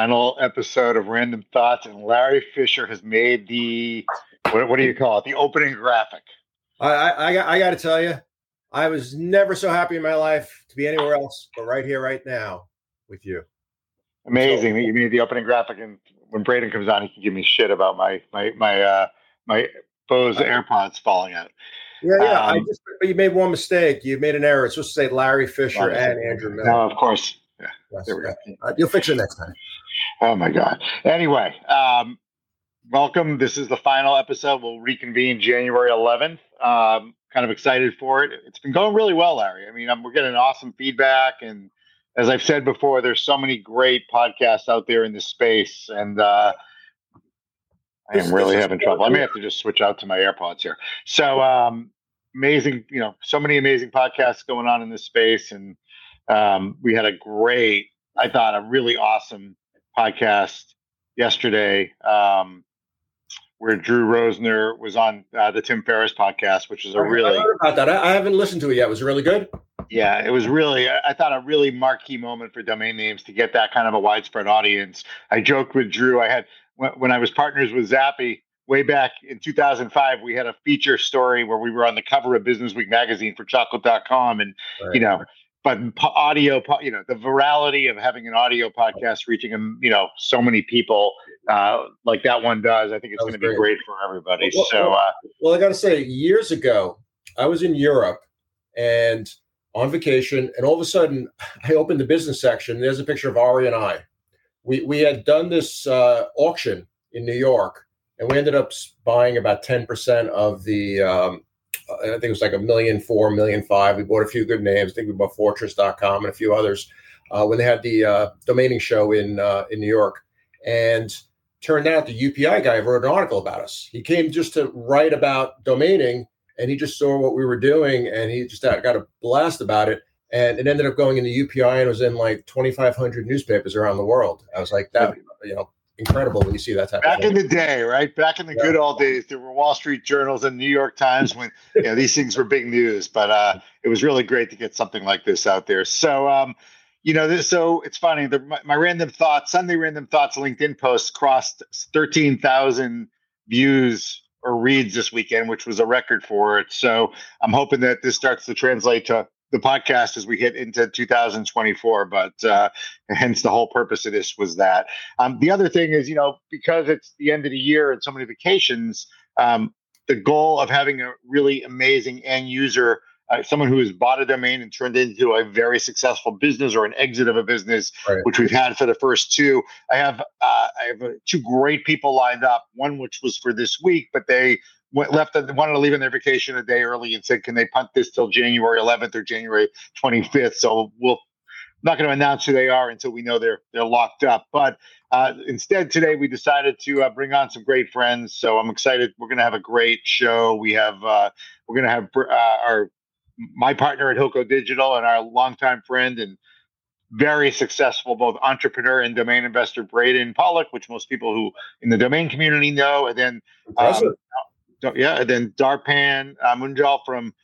final episode of Random Thoughts, and Larry Fisher has made the what, what do you call it? The opening graphic. I I, I got, to tell you, I was never so happy in my life to be anywhere else but right here, right now, with you. Amazing that you made the opening graphic, and when Braden comes on, he can give me shit about my my my uh my Bose AirPods falling out. Yeah, yeah. Um, I just you made one mistake. You made an error. It's supposed to say Larry Fisher and Andrew Miller. No, of course. Yeah, yes, there we go. Uh, you'll fix it next time. Oh my god. Anyway, um, welcome. This is the final episode. We'll reconvene January 11th. Um, kind of excited for it. It's been going really well, Larry. I mean, I'm, we're getting awesome feedback, and as I've said before, there's so many great podcasts out there in this space, and uh, I am really having trouble. I may have to just switch out to my AirPods here. So um, amazing, you know, so many amazing podcasts going on in this space, and um, we had a great, I thought, a really awesome podcast yesterday um, where Drew Rosner was on uh, the Tim Ferriss podcast, which is a really I about that. I, I haven't listened to it yet. Was it really good? Yeah, it was really, I thought, a really marquee moment for domain names to get that kind of a widespread audience. I joked with Drew. I had when I was partners with Zappy way back in 2005, we had a feature story where we were on the cover of Business Week magazine for chocolate.com. And, right. you know, but audio, you know, the virality of having an audio podcast reaching, um, you know, so many people uh, like that one does, I think it's going to be great for everybody. Well, so, uh, well, I got to say, years ago, I was in Europe and on vacation, and all of a sudden, I opened the business section. There's a picture of Ari and I we we had done this uh, auction in New York, and we ended up buying about ten percent of the. Um, I think it was like a million four, million five. We bought a few good names. I think we bought Fortress.com and a few others uh, when they had the uh, domaining show in uh, in New York, and turned out the UPI guy wrote an article about us. He came just to write about domaining, and he just saw what we were doing, and he just got a blast about it and it ended up going in the UPI and was in like 2,500 newspapers around the world. I was like, that, you know, incredible when you see that type Back in the day, right? Back in the yeah. good old days, there were Wall Street journals and New York Times when you know these things were big news. But uh, it was really great to get something like this out there. So, um, you know, this, so it's funny. The, my, my, random thoughts, Sunday random thoughts LinkedIn post crossed 13,000 views or reads this weekend, which was a record for it. So I'm hoping that this starts to translate to the podcast as we hit into 2024 but uh, hence the whole purpose of this was that um, the other thing is you know because it's the end of the year and so many vacations um, the goal of having a really amazing end user uh, someone who has bought a domain and turned it into a very successful business or an exit of a business, right. which we've had for the first two. I have uh, I have uh, two great people lined up. One which was for this week, but they went, left wanted to leave on their vacation a day early and said, "Can they punt this till January 11th or January 25th?" So we'll not going to announce who they are until we know they're they're locked up. But uh, instead, today we decided to uh, bring on some great friends. So I'm excited. We're going to have a great show. We have uh, we're going to have uh, our my partner at Hilco Digital and our longtime friend and very successful both entrepreneur and domain investor Braden Pollock, which most people who in the domain community know, and then um, yeah, and then Darpan uh, Munjal from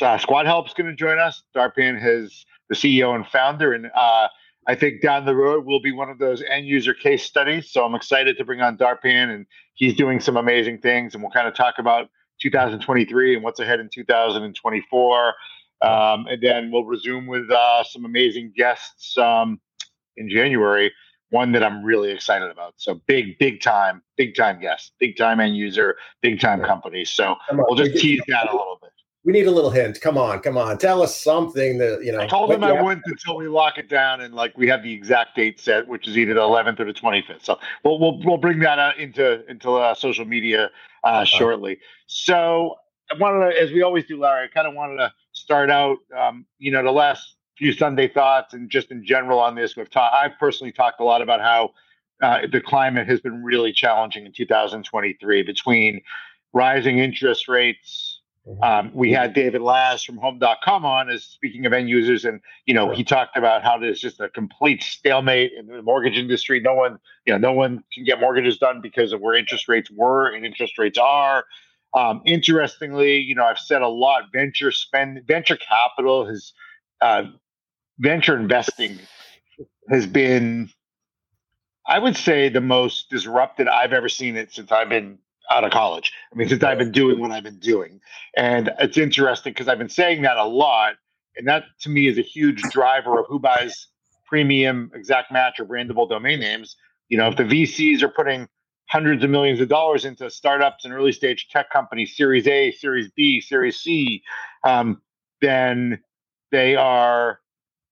uh, Squadhelp is going to join us. Darpan has the CEO and founder, and uh, I think down the road will be one of those end user case studies. So I'm excited to bring on Darpan, and he's doing some amazing things, and we'll kind of talk about 2023 and what's ahead in 2024. Um, and then we'll resume with uh, some amazing guests um, in January one that I'm really excited about. So big, big time, big time guest, big time end user, big time company. So we'll just tease that a little bit. We need a little hint. Come on, come on. Tell us something that you know. I told him I wouldn't until we lock it down and like we have the exact date set, which is either the 11th or the 25th. So we'll we'll, we'll bring that uh, into into uh, social media uh, shortly. So I wanted to, as we always do, Larry. I kind of wanted to start out. Um, you know, the last few Sunday thoughts and just in general on this. We've talked. I've personally talked a lot about how uh, the climate has been really challenging in 2023 between rising interest rates. Mm-hmm. Um, we had David Laz from Home.com on as speaking of end users, and you know he talked about how there's just a complete stalemate in the mortgage industry. No one, you know, no one can get mortgages done because of where interest rates were and interest rates are. Um, interestingly, you know, I've said a lot. Venture spend, venture capital has uh, venture investing has been I would say the most disrupted I've ever seen it since I've been out of college. I mean, since I've been doing what I've been doing. And it's interesting because I've been saying that a lot. And that to me is a huge driver of who buys premium exact match or brandable domain names. You know, if the VCs are putting hundreds of millions of dollars into startups and early stage tech companies, Series A, Series B, Series C, um, then they are,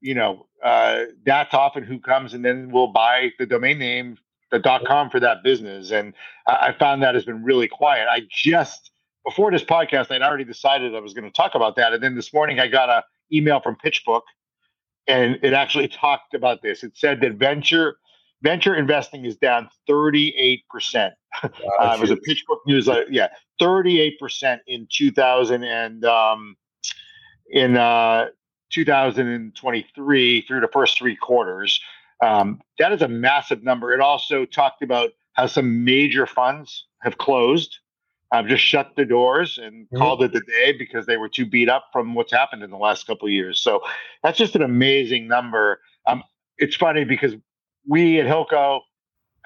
you know, uh, that's often who comes and then will buy the domain name, the dot com for that business. And I, I found that has been really quiet. I just before this podcast, I'd already decided I was going to talk about that. And then this morning I got a email from PitchBook and it actually talked about this. It said that venture venture investing is down 38%. Wow, uh, it was a PitchBook newsletter. Yeah, 38% in 2000 and um, in uh, 2023 through the first three quarters. Um, that is a massive number. It also talked about how some major funds have closed, have just shut the doors and mm-hmm. called it the day because they were too beat up from what's happened in the last couple of years. So that's just an amazing number. Um, it's funny because we at Hilco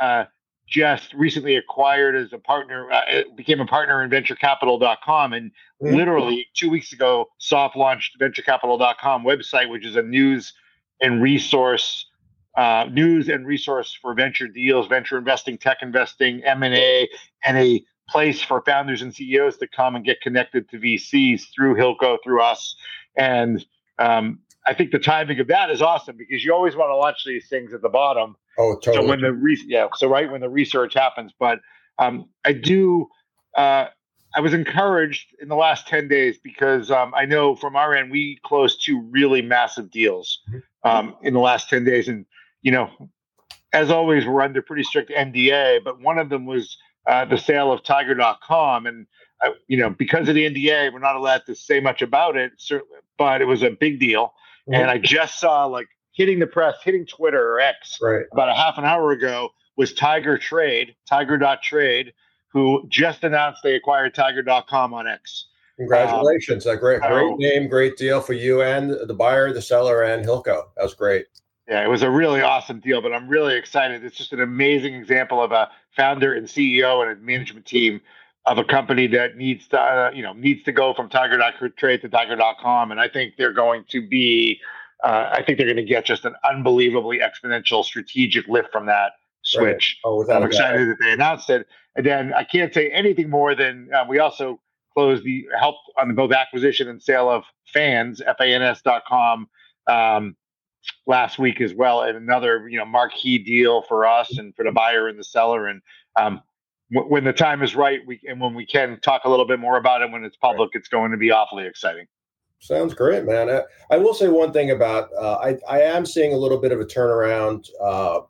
uh, just recently acquired as a partner, uh, became a partner in venturecapital.com. And mm-hmm. literally two weeks ago, soft launched venturecapital.com website, which is a news and resource. Uh, news and resource for venture deals, venture investing, tech investing, M and A, and a place for founders and CEOs to come and get connected to VCs through Hilco, through us, and um, I think the timing of that is awesome because you always want to launch these things at the bottom. Oh, totally. So when the re- yeah, so right when the research happens, but um, I do. Uh, I was encouraged in the last ten days because um, I know from our end we closed two really massive deals mm-hmm. um, in the last ten days, and you know, as always, we're under pretty strict NDA, but one of them was uh, the sale of Tiger.com, and uh, you know, because of the NDA, we're not allowed to say much about it. Certainly, but it was a big deal. And I just saw like hitting the press, hitting Twitter or X right. about a half an hour ago was Tiger Trade, Tiger.trade, who just announced they acquired Tiger.com on X. Congratulations. Um, a great, great name, great deal for you and the buyer, the seller, and Hilco. That was great. Yeah, it was a really awesome deal, but I'm really excited. It's just an amazing example of a founder and CEO and a management team of a company that needs to, uh, you know, needs to go from Tiger.trade to Tiger.com, and I think they're going to be, uh, I think they're going to get just an unbelievably exponential strategic lift from that switch. Right. Oh, I'm excited that they announced it, and then I can't say anything more than uh, we also closed the help on the both acquisition and sale of fans fans.com um, last week as well, and another you know marquee deal for us and for the buyer and the seller, and um, when the time is right, we and when we can talk a little bit more about it when it's public, it's going to be awfully exciting. Sounds great, man. I, I will say one thing about uh, I I am seeing a little bit of a turnaround uh,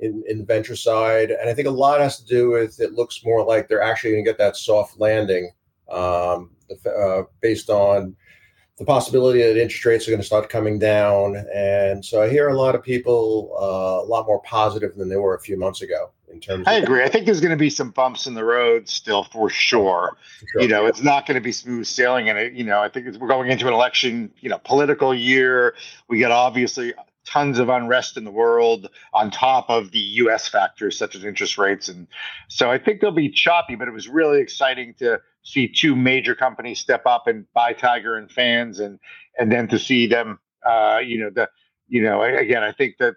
in in the venture side, and I think a lot has to do with it looks more like they're actually going to get that soft landing um, uh, based on the possibility that interest rates are going to start coming down. And so I hear a lot of people uh, a lot more positive than they were a few months ago in terms. I agree. I think there's going to be some bumps in the road still for sure. For sure. You know, it's not going to be smooth sailing, and it, you know, I think we're going into an election, you know, political year. We got obviously tons of unrest in the world on top of the U.S. factors such as interest rates, and so I think they'll be choppy. But it was really exciting to see two major companies step up and buy Tiger and fans, and and then to see them, uh, you know, the you know, again, I think that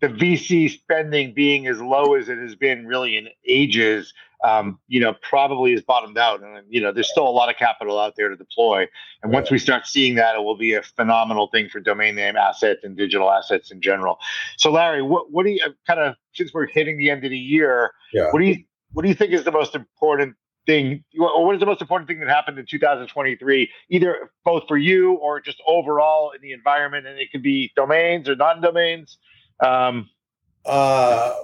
the VC spending being as low as it has been really in ages, um, you know, probably is bottomed out. And, you know, there's still a lot of capital out there to deploy. And once we start seeing that, it will be a phenomenal thing for domain name assets and digital assets in general. So, Larry, what, what do you kind of, since we're hitting the end of the year, yeah. what do you, what do you think is the most important thing or what is the most important thing that happened in 2023 either both for you or just overall in the environment and it could be domains or non-domains um, uh,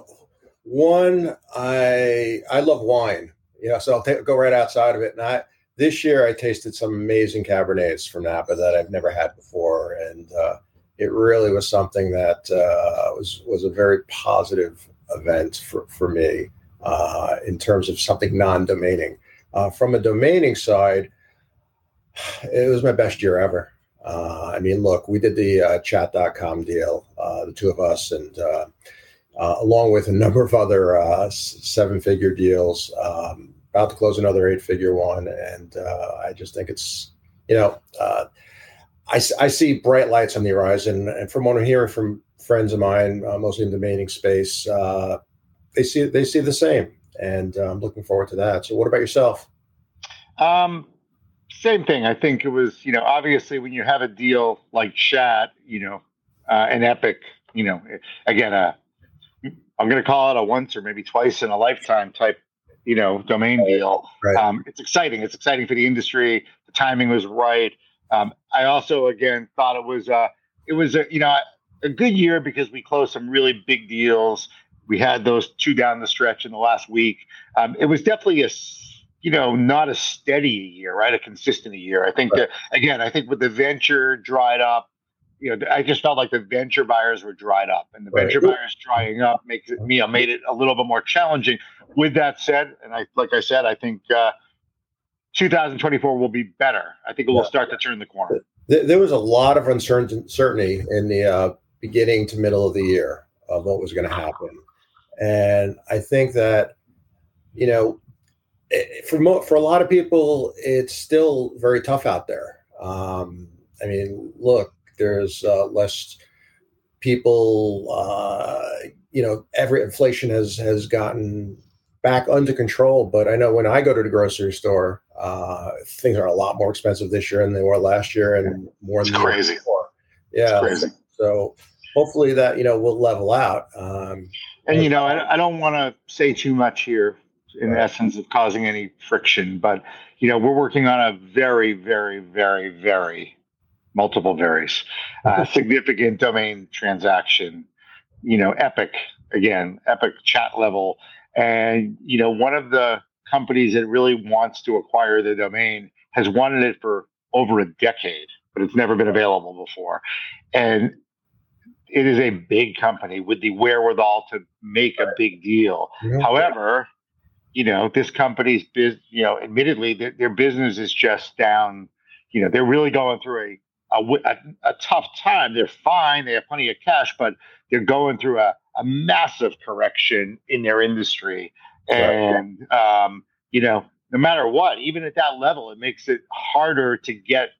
one, I I love wine. You know, so I'll take, go right outside of it. And I this year I tasted some amazing Cabernets from Napa that I've never had before, and uh, it really was something that uh, was was a very positive event for for me uh, in terms of something non-domaining. Uh, from a domaining side, it was my best year ever. Uh, I mean, look, we did the uh, chat.com deal, uh, the two of us, and uh, uh, along with a number of other uh, seven figure deals. Um, about to close another eight figure one. And I just think it's, you know, I, I see bright lights on the horizon. And from what I'm hearing from friends of mine, mostly in the maining space, they see they see the same. And I'm looking forward to that. So, what about yourself? Um, same thing. I think it was, you know, obviously when you have a deal like Chat, you know, uh, an epic, you know, again, uh, I'm going to call it a once or maybe twice in a lifetime type, you know, domain deal. Right. Um, it's exciting. It's exciting for the industry. The timing was right. Um, I also, again, thought it was, uh, it was, a, you know, a good year because we closed some really big deals. We had those two down the stretch in the last week. Um, it was definitely a you know, not a steady year, right? A consistent year. I think right. that again, I think with the venture dried up, you know, I just felt like the venture buyers were dried up, and the right. venture buyers drying up makes it me made it a little bit more challenging. With that said, and I like I said, I think uh, 2024 will be better. I think it will start to turn the corner. There was a lot of uncertainty in the uh, beginning to middle of the year of what was going to happen, and I think that you know for mo- for a lot of people, it's still very tough out there. Um, I mean, look, there's uh, less people. Uh, you know, every inflation has has gotten back under control. But I know when I go to the grocery store, uh, things are a lot more expensive this year than they were last year, and more it's than crazy. Before. Yeah, crazy. so hopefully that you know will level out. Um, and you know, I, I don't want to say too much here in right. essence of causing any friction. But you know, we're working on a very, very, very, very multiple varies uh, significant domain transaction. You know, Epic again, Epic chat level, and you know, one of the companies that really wants to acquire the domain has wanted it for over a decade, but it's never been available before, and it is a big company with the wherewithal to make a big deal. Yeah. However, you know, this company's biz, you know, admittedly, their, their business is just down. You know, they're really going through a, a, a tough time. They're fine. They have plenty of cash, but they're going through a, a massive correction in their industry. And, right. um, you know, no matter what, even at that level, it makes it harder to get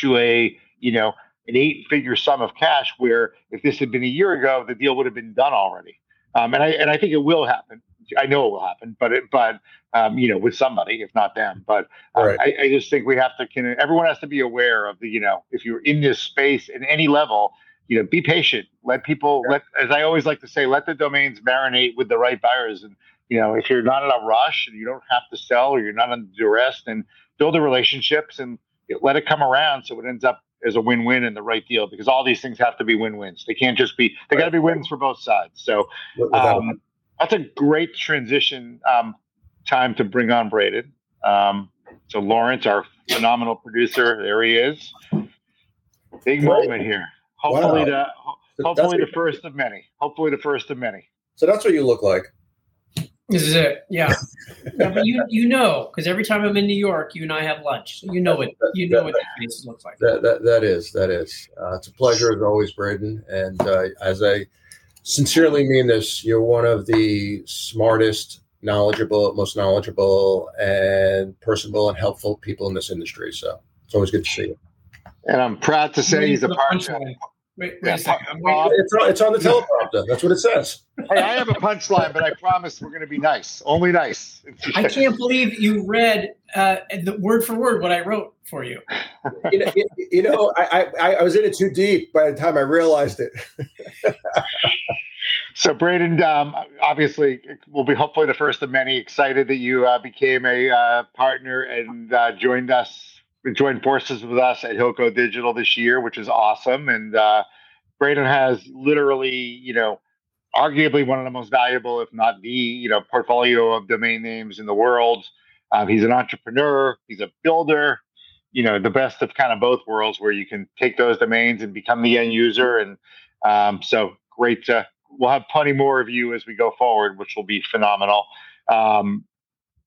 to a, you know, an eight figure sum of cash where if this had been a year ago, the deal would have been done already. Um, and I and I think it will happen. I know it will happen, but it, but um, you know, with somebody, if not them. But um, right. I, I, just think we have to. Can, everyone has to be aware of the. You know, if you're in this space in any level, you know, be patient. Let people let, as I always like to say, let the domains marinate with the right buyers. And you know, if you're not in a rush and you don't have to sell or you're not under duress, then build the relationships and let it come around so it ends up as a win-win in the right deal because all these things have to be win-wins. They can't just be. They got to be wins for both sides. So. Um, that's a great transition um, time to bring on Braden. Um, so Lawrence, our phenomenal producer, there he is. Big moment here. Hopefully wow. the hopefully the first of many. Hopefully the first of many. So that's what you look like. This is it. Yeah. yeah but you you know because every time I'm in New York, you and I have lunch. So you know what you know what that face looks like. That, that, that is that is. Uh, it's a pleasure as always, Braden. And uh, as I sincerely mean this. You're one of the smartest, knowledgeable, most knowledgeable, and personable and helpful people in this industry. So it's always good to see you. And I'm proud to say he's a part. Wait, wait a second. it's, on, it's on the teleprompter. That's what it says. hey, I have a punchline, but I promise we're going to be nice. Only nice. I can't believe you read uh, the word for word what I wrote for you. you know, you know I, I, I was in it too deep by the time I realized it. so, Braden, um, obviously, will be hopefully the first of many. Excited that you uh, became a uh, partner and uh, joined us joined forces with us at Hilco Digital this year, which is awesome. And uh, Braden has literally, you know, arguably one of the most valuable, if not the, you know, portfolio of domain names in the world. Um, he's an entrepreneur. He's a builder. You know, the best of kind of both worlds, where you can take those domains and become the end user. And um, so great. To, we'll have plenty more of you as we go forward, which will be phenomenal. Um,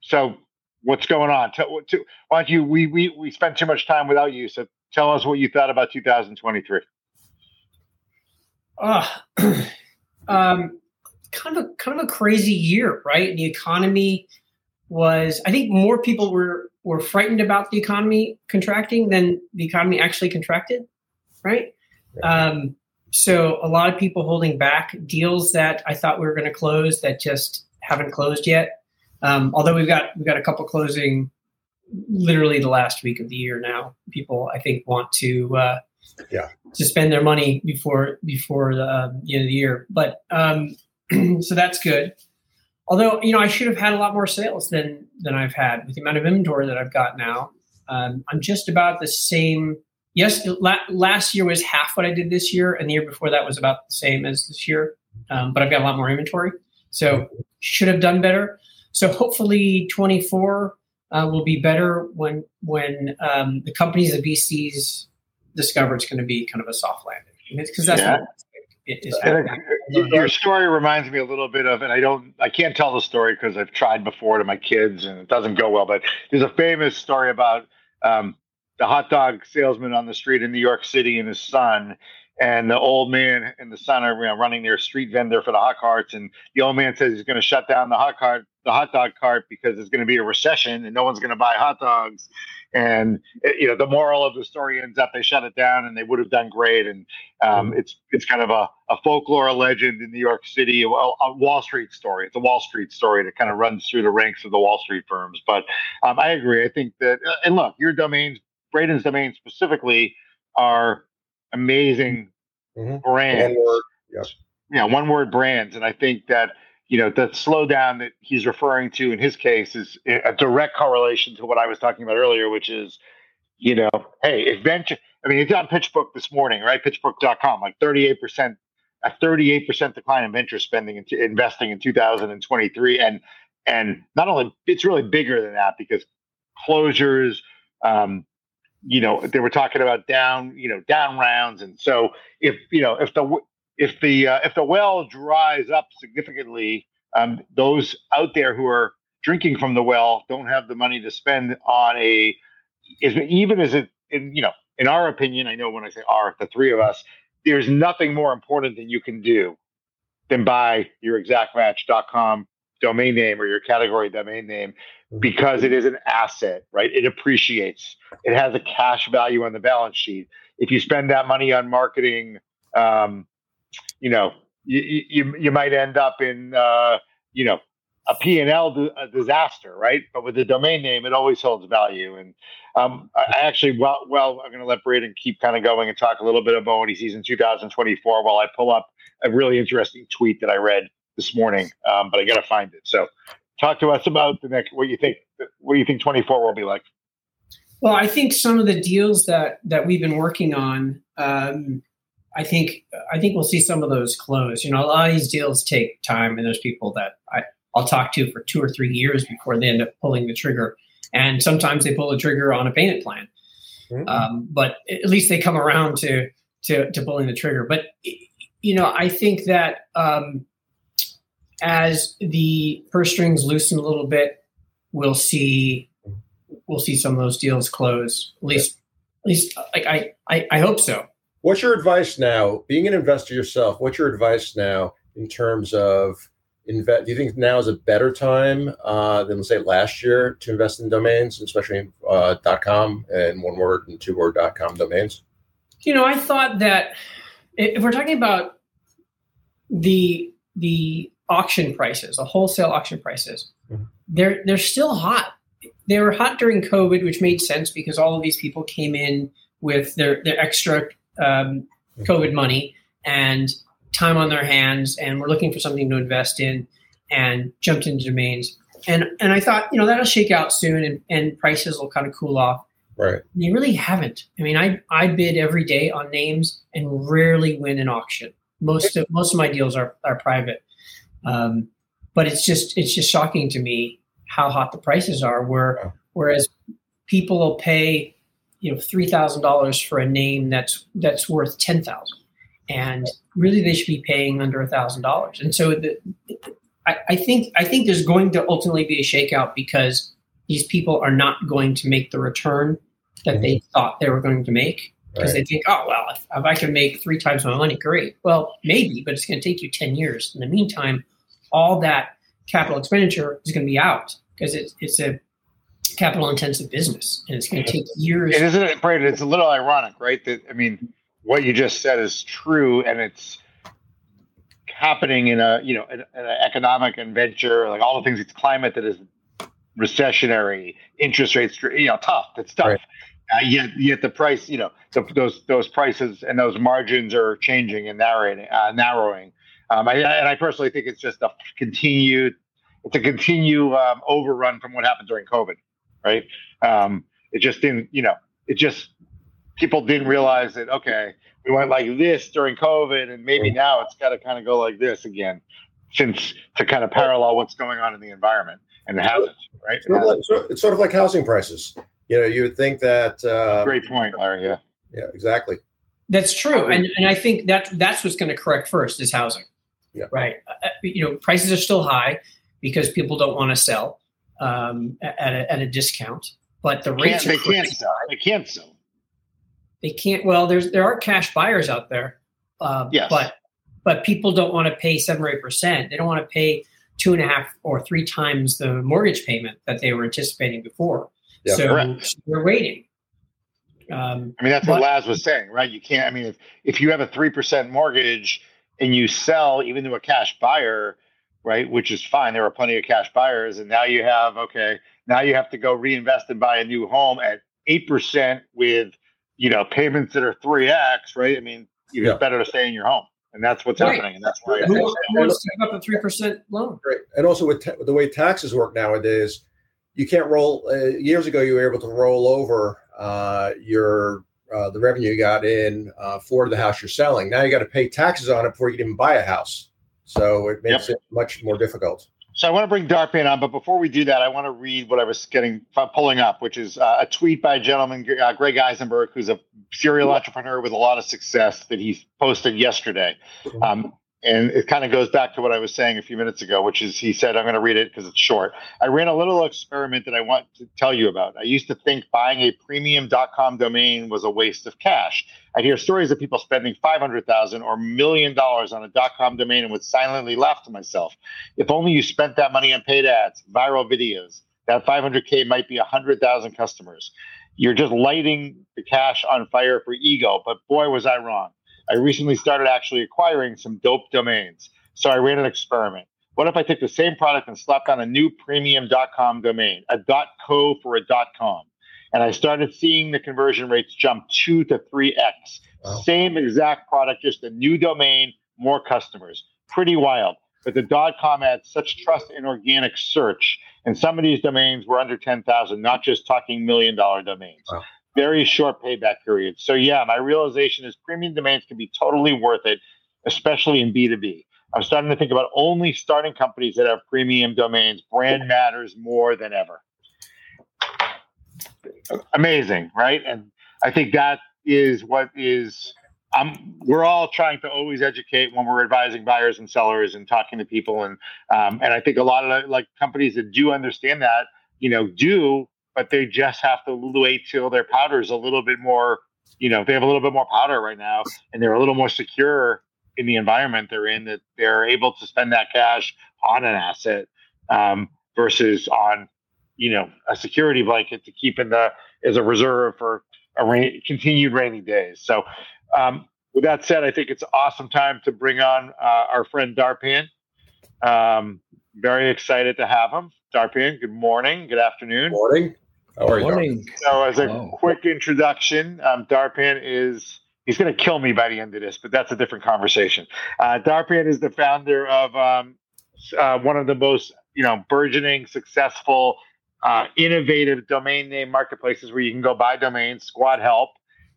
so what's going on? Tell, to, why don't you? We we we spent too much time without you, so tell us what you thought about 2023. Uh, um, kind of a kind of a crazy year, right? The economy was I think more people were were frightened about the economy contracting than the economy actually contracted, right? Um, so a lot of people holding back deals that I thought we were going to close that just haven't closed yet. Um, although we've got we've got a couple closing literally the last week of the year now. People I think want to uh, yeah to spend their money before before the, uh, the end of the year. But um, so that's good. Although you know I should have had a lot more sales than than I've had with the amount of inventory that I've got now. Um, I'm just about the same yes, la- last year was half what I did this year, and the year before that was about the same as this year. Um, but I've got a lot more inventory, so should have done better. So hopefully, 24 uh, will be better when when um, the companies, the VCs, discover it's going to be kind of a soft landing, because that's yeah. what it. Your story reminds me a little bit of, and I don't, I can't tell the story because I've tried before to my kids and it doesn't go well. But there's a famous story about um, the hot dog salesman on the street in New York City and his son. And the old man and the son are you know, running their street vendor for the hot carts. And the old man says he's going to shut down the hot cart, the hot dog cart, because there's going to be a recession and no one's going to buy hot dogs. And you know, the moral of the story ends up they shut it down, and they would have done great. And um, mm-hmm. it's it's kind of a, a folklore legend in New York City, a, a, Wall Street story. It's a Wall Street story that kind of runs through the ranks of the Wall Street firms. But um, I agree. I think that, uh, and look, your domains Braden's domain specifically are amazing mm-hmm. brands. One word, yes. Yeah, one word brands. And I think that, you know, the slowdown that he's referring to in his case is a direct correlation to what I was talking about earlier, which is, you know, hey, if venture, I mean, it's on PitchBook this morning, right? PitchBook.com, like 38%, a 38% decline in venture spending and investing in 2023. And, and not only, it's really bigger than that because closures, um, you know they were talking about down you know down rounds and so if you know if the if the uh, if the well dries up significantly um, those out there who are drinking from the well don't have the money to spend on a is even as it in you know in our opinion i know when i say our the three of us there's nothing more important than you can do than buy your exactmatch.com domain name or your category domain name mm-hmm. because it is an asset, right? It appreciates. It has a cash value on the balance sheet. If you spend that money on marketing, um, you know, you, you, you might end up in, uh, you know, a P&L disaster, right? But with the domain name, it always holds value. And um, I actually, well, well, I'm going to let Braden keep kind of going and talk a little bit about what he sees in 2024 while I pull up a really interesting tweet that I read this morning, um, but I got to find it. So, talk to us about the next. What you think? What do you think 24 will be like? Well, I think some of the deals that that we've been working on, um, I think I think we'll see some of those close. You know, a lot of these deals take time, and there's people that I, I'll talk to for two or three years before they end up pulling the trigger. And sometimes they pull the trigger on a payment plan, mm-hmm. um, but at least they come around to to to pulling the trigger. But you know, I think that um, as the purse strings loosen a little bit, we'll see we'll see some of those deals close. At least, at least, like I, I, I hope so. What's your advice now? Being an investor yourself, what's your advice now in terms of invest? Do you think now is a better time uh, than say last year to invest in domains, especially uh, .com and one word and two word .com domains? You know, I thought that if we're talking about the the auction prices, the wholesale auction prices, mm-hmm. they're they're still hot. They were hot during COVID, which made sense because all of these people came in with their their extra um, mm-hmm. COVID money and time on their hands, and were looking for something to invest in, and jumped into domains. And and I thought, you know, that'll shake out soon, and, and prices will kind of cool off. Right. They really haven't. I mean, I I bid every day on names and rarely win an auction. Most of most of my deals are are private. Um, but it's just it's just shocking to me how hot the prices are. Where whereas people will pay you know three thousand dollars for a name that's that's worth ten thousand, and really they should be paying under a thousand dollars. And so the, I, I think I think there's going to ultimately be a shakeout because these people are not going to make the return that they mm-hmm. thought they were going to make because right. they think, oh well, if, if I can make three times my money, great. Well, maybe, but it's going to take you ten years. In the meantime, all that capital expenditure is going to be out because it's it's a capital intensive business and it's going to take years. And isn't it, Braden? It's a little ironic, right? That I mean, what you just said is true, and it's happening in a you know an, an economic adventure, like all the things. It's climate that is recessionary, interest rates, you know, tough. It's tough. Right. Uh, yet, yet the price, you know, the, those those prices and those margins are changing and narrowing. Uh, narrowing. Um, I, and I personally think it's just a continued, it's a continue um, overrun from what happened during COVID, right? Um, it just didn't, you know, it just people didn't realize that okay, we went like this during COVID, and maybe now it's got to kind of go like this again, since to kind of parallel what's going on in the environment, and it hasn't, right? It's sort, of like, it's sort of like housing prices. You know, you would think that. Uh, Great point, Larry. Yeah. Yeah, exactly. That's true, and and I think that that's what's going to correct first is housing. Yeah. Right. Uh, you know, prices are still high because people don't want to sell um, at, a, at a discount, but the rates they can't sell. They can't sell. They can't. Well, there's there are cash buyers out there. Uh, yes. But but people don't want to pay seven or eight percent. They don't want to pay two and a half or three times the mortgage payment that they were anticipating before. Yeah, so correct. we're waiting. Um, I mean, that's but, what Laz was saying, right? You can't. I mean, if if you have a three percent mortgage and you sell even to a cash buyer, right, which is fine. There are plenty of cash buyers, and now you have okay. Now you have to go reinvest and buy a new home at eight percent with you know payments that are three x, right? I mean, it's yeah. better to stay in your home, and that's what's right. happening, and that's why. Who, who wants to give up a three percent loan? Right, and also with, ta- the way taxes work nowadays, you can't roll. Uh, years ago, you were able to roll over uh, your uh, the revenue you got in uh, for the house you're selling. Now you got to pay taxes on it before you can even buy a house. So it makes yep. it much more difficult. So I want to bring Darpan on, but before we do that, I want to read what I was getting pulling up, which is uh, a tweet by a gentleman, uh, Greg Isenberg, who's a serial entrepreneur with a lot of success that he posted yesterday. Um, and it kind of goes back to what I was saying a few minutes ago, which is he said, I'm going to read it because it's short. I ran a little experiment that I want to tell you about. I used to think buying a premium.com domain was a waste of cash. I'd hear stories of people spending 500,000 or million dollars on a .com domain and would silently laugh to myself. If only you spent that money on paid ads, viral videos, that 500K might be 100,000 customers. You're just lighting the cash on fire for ego, but boy, was I wrong. I recently started actually acquiring some dope domains. So I ran an experiment. What if I took the same product and slapped on a new premium.com domain, a .co for a .com? And I started seeing the conversion rates jump two to three X. Wow. Same exact product, just a new domain, more customers. Pretty wild. But the .com had such trust in organic search. And some of these domains were under 10,000, not just talking million dollar domains. Wow very short payback period. So yeah, my realization is premium domains can be totally worth it, especially in B2B. I'm starting to think about only starting companies that have premium domains. Brand matters more than ever. Amazing, right? And I think that is what is um, we're all trying to always educate when we're advising buyers and sellers and talking to people and um, and I think a lot of like companies that do understand that you know do but they just have to wait till their powder is a little bit more, you know, they have a little bit more powder right now and they're a little more secure in the environment they're in that they're able to spend that cash on an asset um, versus on, you know, a security blanket to keep in the as a reserve for a rain, continued rainy days. So, um, with that said, I think it's awesome time to bring on uh, our friend Darpan. Um, very excited to have him. Darpan, good morning, good afternoon. Morning. How are Morning. you? So, as a oh. quick introduction, um, Darpan is he's going to kill me by the end of this, but that's a different conversation. Uh, Darpan is the founder of um, uh, one of the most you know burgeoning, successful, uh, innovative domain name marketplaces where you can go buy domains. Squadhelp.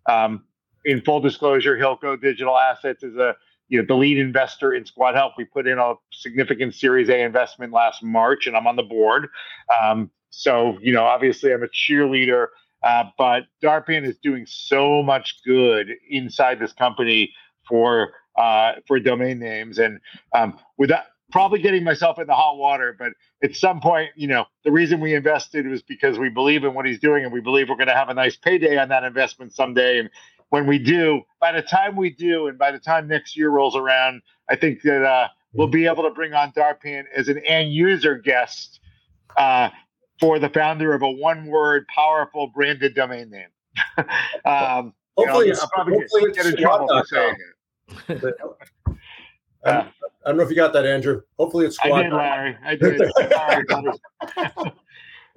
Um, in full disclosure, Hilco Digital Assets is a you know the lead investor in Squadhelp. We put in a significant Series A investment last March, and I'm on the board. Um, so, you know, obviously I'm a cheerleader, uh, but Darpan is doing so much good inside this company for uh, for domain names, and um, without probably getting myself in the hot water. But at some point, you know, the reason we invested was because we believe in what he's doing, and we believe we're going to have a nice payday on that investment someday. And when we do, by the time we do, and by the time next year rolls around, I think that uh, we'll be able to bring on Darpan as an end user guest uh, for the founder of a one word, powerful branded domain name. um, hopefully, you know, probably hopefully get, get in trouble for saying it. I don't know if you got that, Andrew. Hopefully, it's squad. I did, Larry. I did.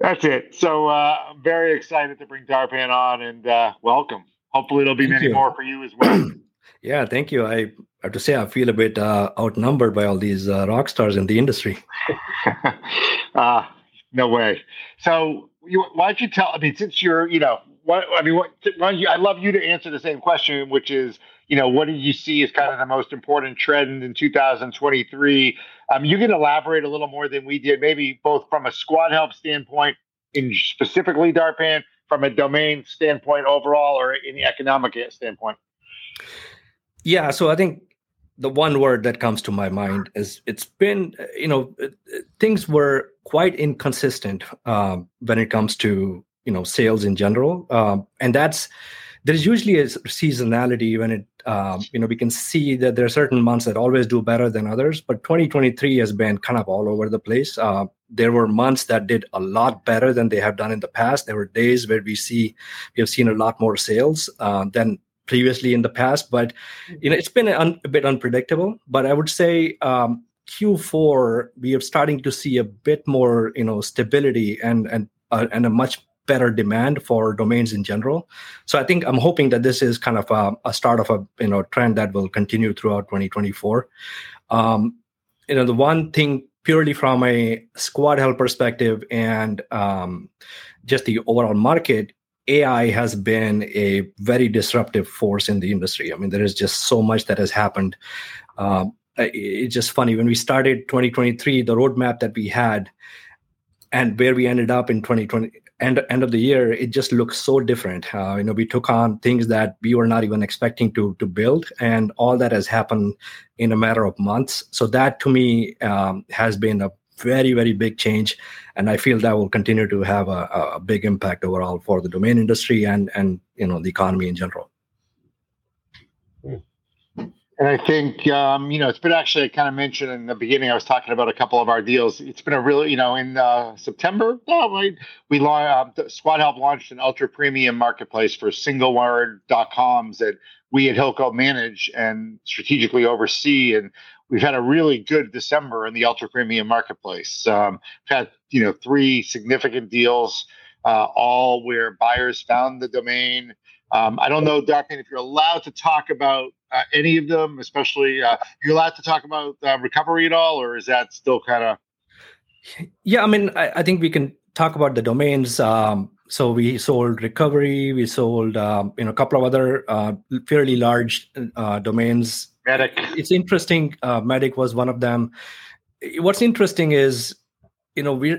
That's it. So uh, I'm very excited to bring Darpan on and uh, welcome. Hopefully, there'll be thank many you. more for you as well. yeah, thank you. I have to say, I feel a bit uh, outnumbered by all these uh, rock stars in the industry. No way. So, you, why don't you tell? I mean, since you're, you know, what I mean, what, why you, I love you to answer the same question, which is, you know, what do you see as kind of the most important trend in 2023? Um, you can elaborate a little more than we did, maybe both from a Squadhelp standpoint, in specifically Darpan, from a domain standpoint overall, or in the economic standpoint. Yeah, so I think the one word that comes to my mind is it's been you know things were quite inconsistent um, when it comes to you know sales in general um, and that's there's usually a seasonality when it um, you know we can see that there are certain months that always do better than others but 2023 has been kind of all over the place uh, there were months that did a lot better than they have done in the past there were days where we see we have seen a lot more sales uh, than previously in the past. But you know, it's been un, a bit unpredictable. But I would say um, Q4 we are starting to see a bit more you know stability and and uh, and a much better demand for domains in general. So I think I'm hoping that this is kind of a, a start of a you know trend that will continue throughout 2024. Um, you know, the one thing purely from a Squadhelp perspective and um, just the overall market AI has been a very disruptive force in the industry. I mean, there is just so much that has happened. Um, it's just funny when we started 2023, the roadmap that we had, and where we ended up in 2020 end end of the year, it just looks so different. Uh, you know, we took on things that we were not even expecting to to build, and all that has happened in a matter of months. So that to me um, has been a very very big change and i feel that will continue to have a, a big impact overall for the domain industry and and you know the economy in general and I think, um, you know, it's been actually I kind of mentioned in the beginning. I was talking about a couple of our deals. It's been a really, you know, in uh, September, right, we launched uh, Squadhelp launched an ultra premium marketplace for single word.coms that we at Hilco manage and strategically oversee. And we've had a really good December in the ultra premium marketplace. Um, had you know three significant deals, uh, all where buyers found the domain. Um, I don't know, Darpan, if you're allowed to talk about uh, any of them, especially uh, you're allowed to talk about uh, recovery at all, or is that still kind of? Yeah, I mean, I, I, think we can talk about the domains. Um, so we sold recovery, we sold um, you know a couple of other uh, fairly large uh, domains Medic. It's interesting. Uh, Medic was one of them. What's interesting is, you know, we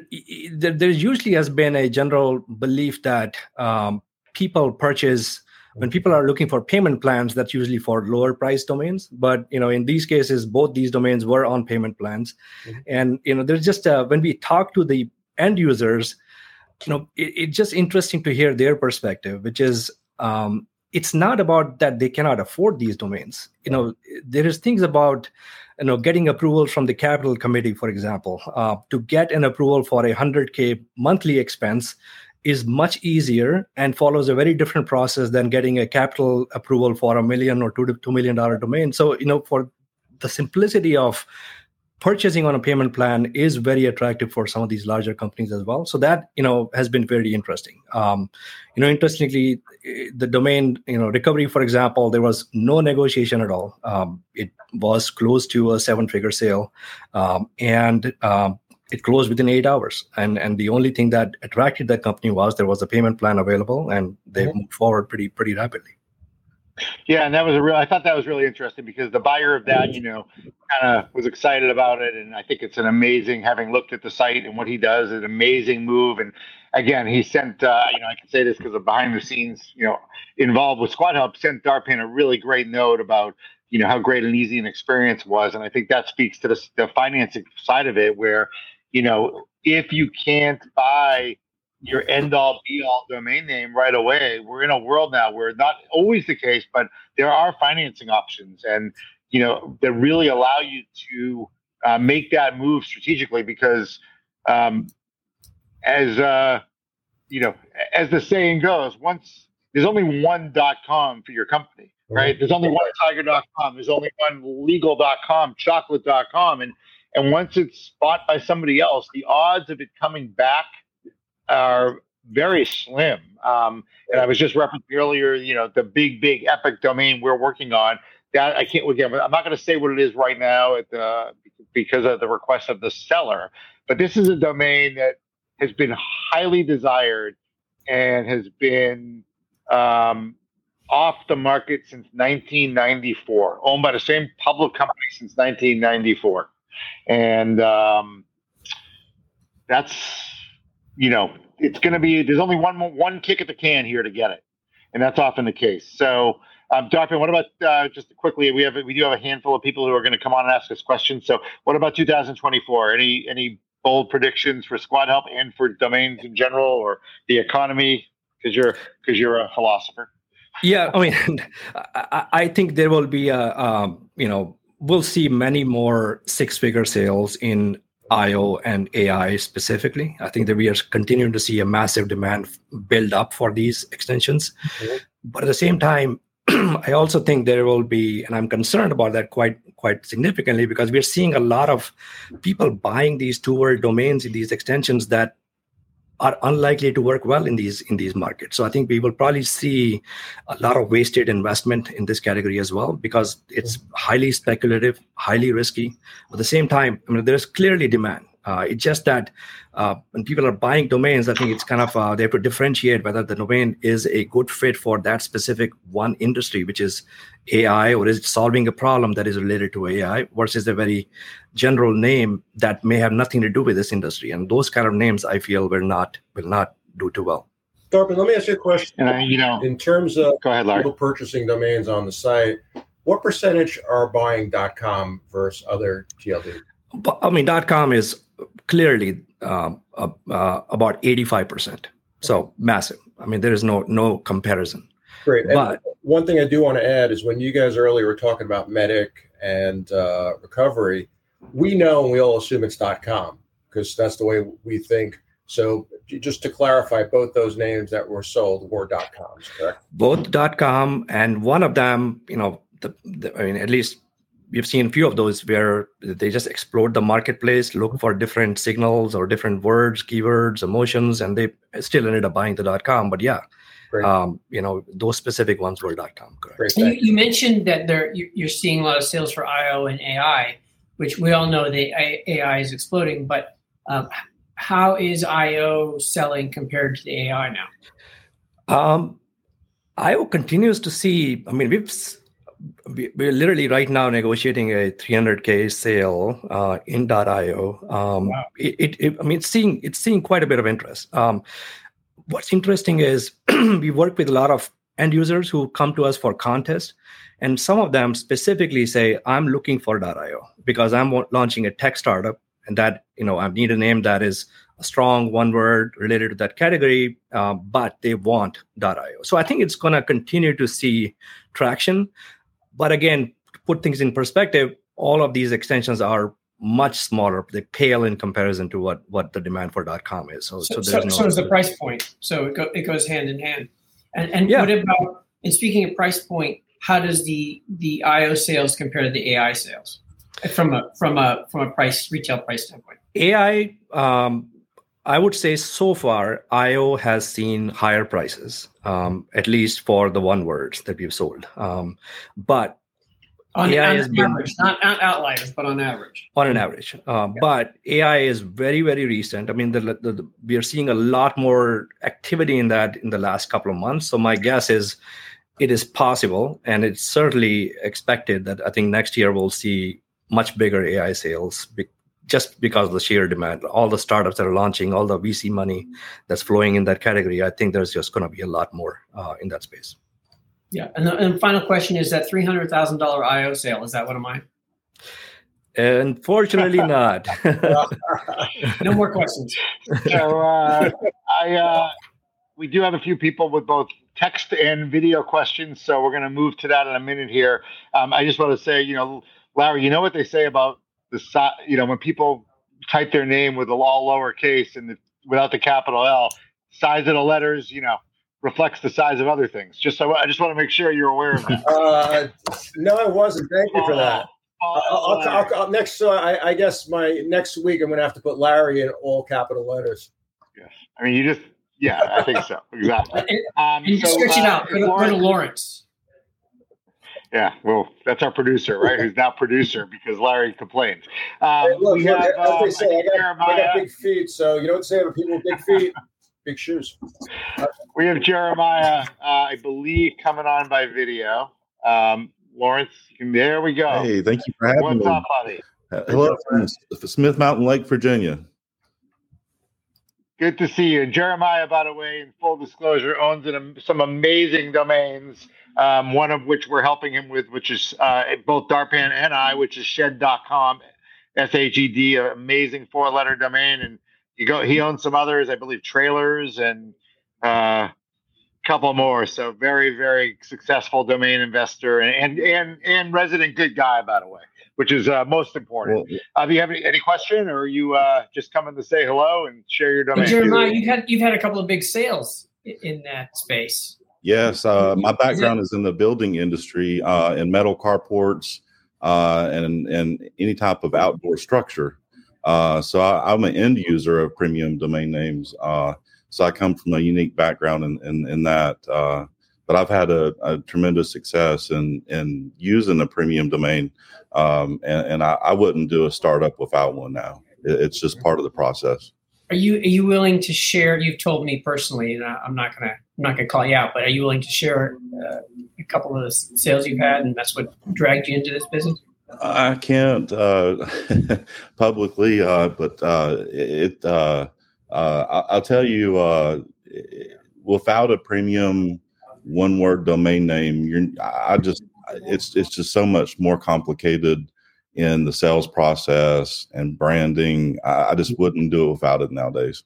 there, there usually has been a general belief that um, people purchase when people are looking for payment plans. That's usually for lower price domains. But you know, in these cases, both these domains were on payment plans, mm-hmm. and you know, there's just a, when we talk to the end users, you know, it, it's just interesting to hear their perspective, which is um, it's not about that they cannot afford these domains you know there is things about you know getting approval from the capital committee for example uh, to get an approval for a 100k monthly expense is much easier and follows a very different process than getting a capital approval for a million or two to two million dollar domain. So you know for the simplicity of purchasing on a payment plan is very attractive for some of these larger companies as well. So that you know has been very interesting. Um, you know, interestingly, the domain you know recovery, for example, there was no negotiation at all. Um, it was close to a seven-figure sale, um, and um, it closed within eight hours. And and the only thing that attracted that company was there was a payment plan available, and they mm-hmm. moved forward pretty pretty rapidly. Yeah, and that was a real. I thought that was really interesting because the buyer of that, you know, kind of was excited about it, and I think it's an amazing. Having looked at the site and what he does, an amazing move. And again, he sent. Uh, you know, I can say this because of behind the scenes, you know, involved with Squadhelp, sent Darpan a really great note about you know how great and easy an experience was, and I think that speaks to the, the financing side of it, where you know if you can't buy your end all be all domain name right away. We're in a world now where not always the case, but there are financing options and you know that really allow you to uh, make that move strategically because, um, as uh, you know, as the saying goes, once there's only one dot com for your company, right? There's only one tiger.com, there's only one legal.com, chocolate.com, and and once it's bought by somebody else, the odds of it coming back are very slim. Um, and I was just referencing earlier, you know, the big, big epic domain we're working on. That I can't again. I'm not going to say what it is right now at the, because of the request of the seller. But this is a domain that has been highly desired and has been um, off the market since 1994, owned by the same public company since 1994, and um, that's you know it's going to be there's only one one kick at the can here to get it, and that's often the case. So, um, Darpan, what about uh, just quickly? We have we do have a handful of people who are going to come on and ask us questions. So, what about 2024? Any any bold predictions for Squadhelp and for domains in general, or the economy? Because you're because you're a philosopher. Yeah, I mean, I, I think there will be a um, you know we'll see many more six figure sales in IO and AI specifically. I think that we are continuing to see a massive demand build up for these extensions. Mm-hmm. But at the same time, I also think there will be, and I'm concerned about that quite quite significantly because we're seeing a lot of people buying these two word domains in these extensions that are unlikely to work well in these in these markets. So I think we will probably see a lot of wasted investment in this category as well because it's highly speculative, highly risky. At the same time, I mean, there's clearly demand. Uh, it's just that uh, when people are buying domains, I think it's kind of uh, they have to differentiate whether the domain is a good fit for that specific one industry, which is AI, or is it solving a problem that is related to AI, versus a very general name that may have nothing to do with this industry. And those kind of names, I feel, will not will not do too well. Darpan, let me ask you a question. And I, you know, in terms of go ahead, Larry. people purchasing domains on the site, what percentage are buying .com versus other TLD? I mean, .com is clearly um, uh, uh, about 85%. So massive. I mean, there is no no comparison. Great. But one thing I do want to add is when you guys earlier were talking about medic and uh, recovery, we know and we all assume it's dot .com because that's the way we think. So just to clarify, both those names that were sold were .coms, correct? Both dot .com and one of them, you know, the, the, I mean, at least we've seen a few of those where they just explore the marketplace, look for different signals or different words, keywords, emotions, and they still ended up buying the dot .com. But yeah, um, you know, those specific ones were dot .com. Correct. You, you, mentioned that there you're seeing a lot of sales for IO and AI, which we all know the AI is exploding. But um, how is IO selling compared to the AI now? Um, IO continues to see. I mean, we've we're literally right now negotiating a 300k sale uh, in .io. Um, wow. it, it, I mean, it's seeing it's seeing quite a bit of interest. Um, what's interesting is we work with a lot of end users who come to us for contests, and some of them specifically say, "I'm looking for .io because I'm launching a tech startup, and that you know I need a name that is a strong one word related to that category, uh, but they want .io." So I think it's going to continue to see traction. But again, to put things in perspective, all of these extensions are much smaller. They pale in comparison to what what the demand for .com is. So, so, so, no, so is the price point. So it, go, it goes hand in hand. And and yeah. what about? And speaking of price point, how does the the IO sales compare to the AI sales from a from a from a price retail price standpoint? AI, um, I would say so far, IO has seen higher prices, um, at least for the one words that we've sold. Um, but on, AI on average, been, not, not, outliers, but on average. On an average, uh, yeah. but AI is very, very recent. I mean, the, the, the, we are seeing a lot more activity in that in the last couple of months. So my guess is, it is possible, and it's certainly expected that I think next year we'll see much bigger AI sales, just because of the sheer demand. All the startups that are launching, all the VC money that's flowing in that category. I think there's just going to be a lot more uh, in that space. Yeah, and the and final question is that three hundred thousand dollar IO sale. Is that one of mine? Unfortunately, not. no more questions. So uh, I, uh, we do have a few people with both text and video questions, so we're going to move to that in a minute here. Um, I just want to say, you know, Larry, you know what they say about the size. You know, when people type their name with a all lowercase and the, without the capital L, size of the letters, you know, reflects the size of other things. Just so I just want to make sure you're aware of that. Uh, no, I wasn't. Thank you for that. I'll, I'll, I'll, I'll, next, uh, I, I, guess my next week I'm going to have to put Larry in all capital letters. Yes, I mean you just yeah, I think so exactly. Um, and so, stretch it uh, out. Go to, go to Lawrence. Yeah, well, that's our producer, right? Who's now producer because Larry complained. Um, hey, look, we look, have, as they say, I got, I got, big feet, so you don't say to people with big feet, big shoes. We have Jeremiah, uh, I believe, coming on by video. Um, Lawrence, there we go. Hey, thank you for having What's me. What's up, buddy? Uh, hello from Smith Mountain Lake, Virginia. Good to see you. Jeremiah, by the way, in full disclosure, owns an, some amazing domains, um, one of which we're helping him with, which is uh, both Darpan and I, which is shed.com, S H E D, an amazing four letter domain. And you go, he owns some others, I believe, trailers and a uh, couple more. So very, very successful domain investor and, and, and, and resident good guy, by the way which is uh, most important. Well, uh, do you have any, any question, or are you uh, just coming to say hello and share your domain? Jeremiah, you've had you've had a couple of big sales in that space. Yes, uh, my background is, in the building industry, uh, in metal carports, uh, and and any type of outdoor structure. so I, am an end user of premium domain names. so I come from a unique background in in, in that but I've had a, a, tremendous success in in using a premium domain, um, and, and I, I, wouldn't do a startup without one now. It, it's just part of the process. Are you are you willing to share? You've told me personally, and I, am not gonna I'm not gonna call you out, but are you willing to share uh, a couple of the sales you've had, and that's what dragged you into this business? I can't uh, publicly, uh, but uh, it. Uh, I'll tell you, without a premium one word domain name you're i just it's it's just so much more complicated in the sales process and branding i, I just wouldn't do it without it nowadays.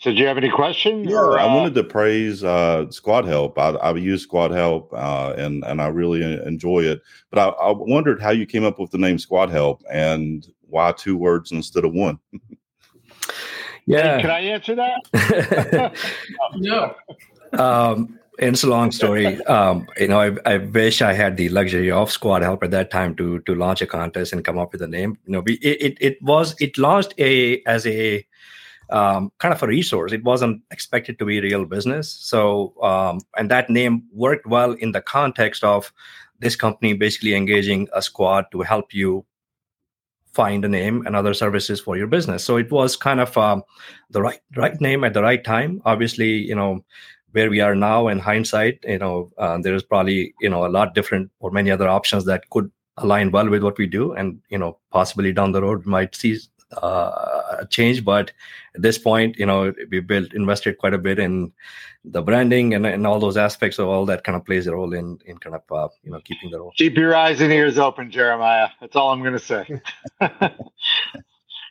So do you have any questions yeah or, uh... i wanted to praise uh, Squadhelp. I, I use Squadhelp uh, and and i really enjoy it. But I, I wondered how you came up with the name Squadhelp and why two words instead of one. Yeah. Can i answer that? No. Um, it's a long story. Um, you know, I, I, wish I had the luxury of Squadhelp at that time to to launch a contest and come up with a name. You know, we, it, it, was it launched a as a um, kind of a resource. It wasn't expected to be real business. So, um, and that name worked well in the context of this company basically engaging a squad to help you find a name and other services for your business. So it was kind of um, the right right name at the right time. Obviously, you know where we are now in hindsight you know uh, there is probably you know a lot different or many other options that could align well with what we do and you know possibly down the road might see uh, a change. But at this point you know we built invested quite a bit in the branding and, and all those aspects. Of all that kind of plays a role in in kind of uh, you know keeping the role. Keep your eyes and ears open jeremiah. That's all i'm going to say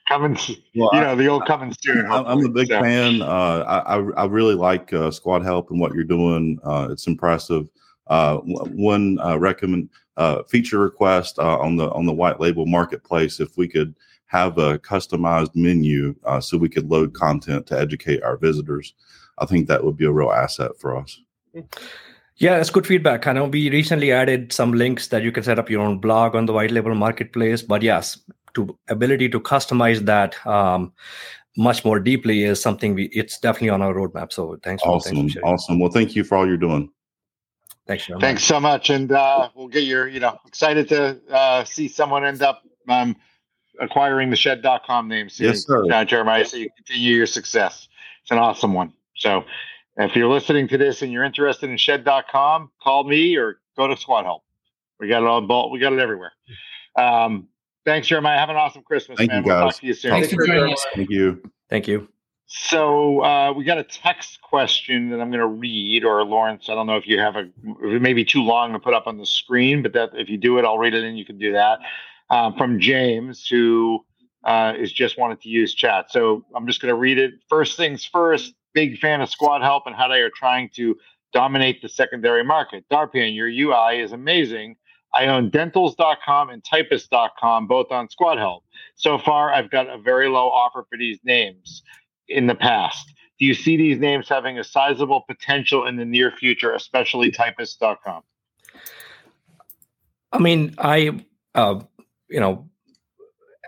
coming, well, you know, the old coming soon. I'm a big so. fan. Uh, I, I really like uh, Squadhelp and what you're doing. Uh, it's impressive. Uh, one uh, recommend uh, feature request on the on the white label marketplace. If we could have a customized menu so we could load content to educate our visitors, I think that would be a real asset for us. Yeah, that's good feedback. I know we recently added some links that you can set up your own blog on the white label marketplace. But yes, to ability to customize that um, much more deeply is something we it's definitely on our roadmap. So thanks. For, awesome, thanks for awesome. Well, thank you for all you're doing. Thanks. Thanks so much, and uh, we'll get your you know excited to uh, see someone end up um, acquiring the shed.com name soon. Yes, sir. Uh, Jeremiah, so you continue your success. It's an awesome one. So if you're listening to this and you're interested in shed.com, call me or go to Squadhelp. We got it on Both, we got it everywhere. Um, Thanks, Jeremiah. Have an awesome Christmas, Thank man. You guys. We'll talk to you soon. Thanks for joining us. Thank you. Thank you. So uh, we got a text question that I'm going to read, or Lawrence, I don't know if you have a, it may be too long to put up on the screen, but that if you do it, I'll read it and you can do that. Um, from James, who uh, is just wanted to use chat. So I'm just going to read it. First things first, big fan of Squadhelp and how they are trying to dominate the secondary market. Darpan, your UI is amazing I own dentals.com and typist.com, both on Squadhelp. So far, I've got a very low offer for these names in the past. Do you see these names having a sizable potential in the near future, especially typist.com? I mean, I, uh, you know,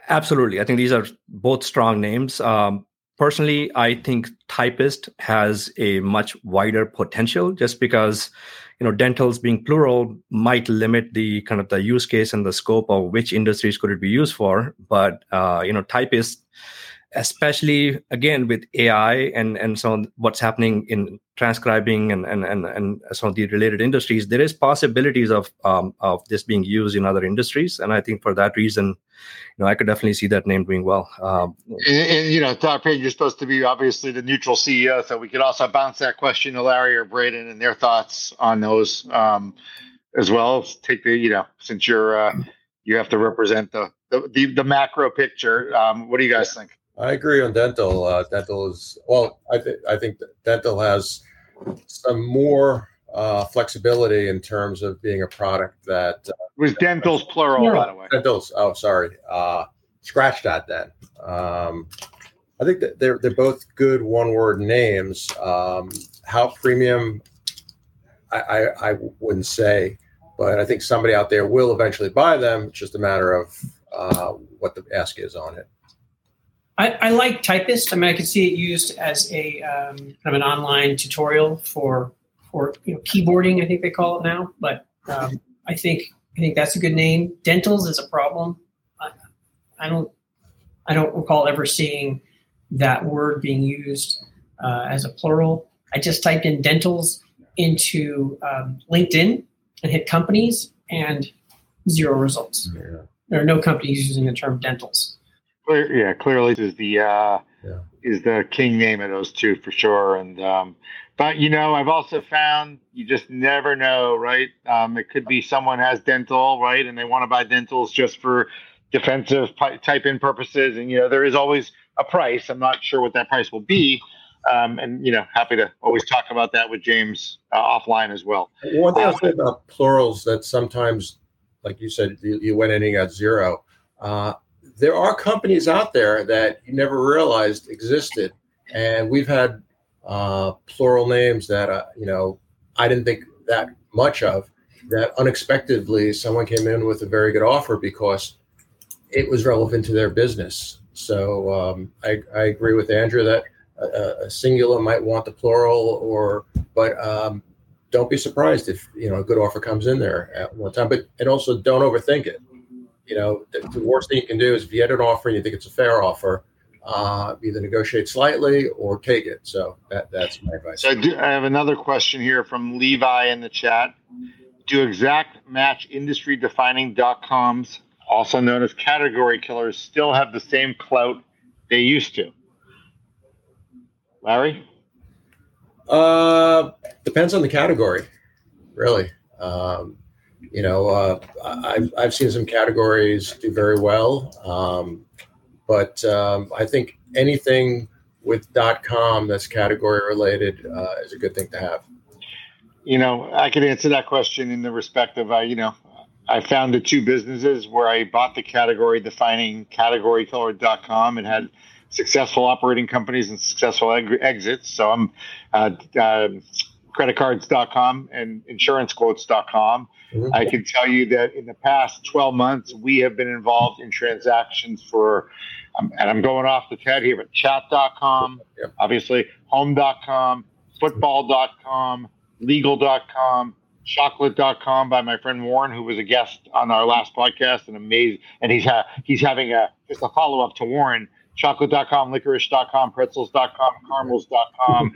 absolutely. I think these are both strong names. Um, personally, I think typist has a much wider potential just because you know dentals being plural might limit the kind of the use case and the scope of which industries could it be used for but uh, you know typist especially again with ai and and so what's happening in transcribing and and and, and some of the related industries there is possibilities of um, of this being used in other industries. And i think for that reason you know i could definitely see that name doing well. Um, and, and, you know todd payne you're supposed to be obviously the neutral ceo so we could also bounce that question to larry or braden and their thoughts on those um, as well. Take the you know since you're uh, you have to represent the the, the, the macro picture um, what do you guys think I agree on dental. Uh, dental is well. I think I think dental has some more uh, flexibility in terms of being a product that uh, was dental's plural, yeah. by the way. Dentals. Oh, sorry. Uh, scratch that then. Um, I think that they're they're both good one word names. Um, how premium? I, I, I wouldn't say, but I think somebody out there will eventually buy them. It's just a matter of uh, what the ask is on it. I, I, like Typist. I mean, I could see it used as a um, kind of an online tutorial for for you know keyboarding. I think they call it now. But um, I think I think that's a good name. Dentals is a problem. I, I don't I don't recall ever seeing that word being used uh, as a plural. I just typed in dentals into um, LinkedIn and hit companies and zero results. Yeah. There are no companies using the term dentals. Clear, yeah, clearly is the uh, yeah. is the king name of those two for sure. And um, but you know, I've also found you just never know, right? Um, it could be someone has dental, right, and they want to buy dentals just for defensive type in purposes, and you know, there is always a price. I'm not sure what that price will be. Um, and you know, happy to always talk about that with James uh, offline as well. One thing I'll say about plurals that sometimes, like you said, you, you went in and got zero. Uh, there are companies out there that you never realized existed, and we've had uh, plural names that uh, you know I didn't think that much of. That unexpectedly someone came in with a very good offer because it was relevant to their business. So um, I, I, agree with Andrew that a, a, singular might want the plural, or but um, don't be surprised if you know a good offer comes in there at one time. But and also don't overthink it you know, the, the, worst thing you can do is if you get an offer and you think it's a fair offer, uh, either negotiate slightly or take it. So that, that's my advice. So I, do, I have another question here from Levi in the chat. Do exact match industry defining dot coms, also known as category killers, still have the same clout they used to? Larry? Uh, depends on the category, really. Um, you know, uh, I've, I've seen some categories do very well, um, but um, I think anything with .com that's category related uh, is a good thing to have. You know, I could answer that question in the respect of, uh, you know, I founded two businesses where I bought the category defining categorycolor.com and had successful operating companies and successful eg- exits. So I'm uh, uh, creditcards.com and insurancequotes.com. Mm-hmm. I can tell you that in the past 12 months, we have been involved in transactions for, um, and I'm going off the head here, but chat.com, yep. obviously, home.com, football.com, legal.com, chocolate.com by my friend Warren, who was a guest on our last podcast and amazing. And he's, ha- he's having a, just a follow up to Warren chocolate.com, licorice.com, pretzels.com, caramels.com.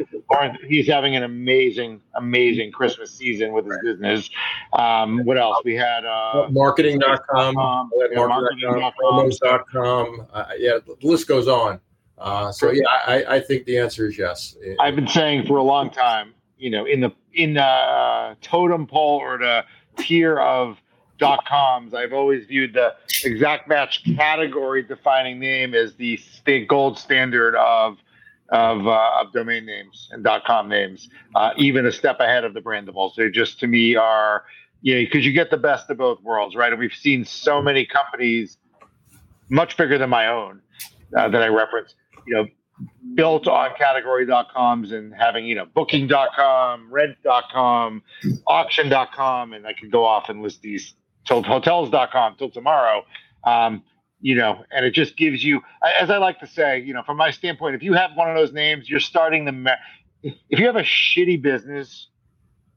he's having an amazing, amazing Christmas season with his business. Um, what else? We had uh, marketing.com, marketing.com, uh, yeah, the list goes on. Uh, so yeah, I, I, think the answer is yes. I've been saying for a long time, you know, in the in the totem pole or the tier of dot coms. I've always viewed the exact match category defining name as the state gold standard of of, uh, of domain names and dot com names, uh, even a step ahead of the brandables. They just to me are yeah, because you get the best of both worlds, right? And we've seen so many companies, much bigger than my own, uh, that I reference, you know, built on category.coms and having, you know, booking.com, rent.com, auction.com, and I could go off and list these till hotels.com till tomorrow. Um, you know, and it just gives you, as I like to say, you know, from my standpoint, if you have one of those names, you're starting the, if you have a shitty business,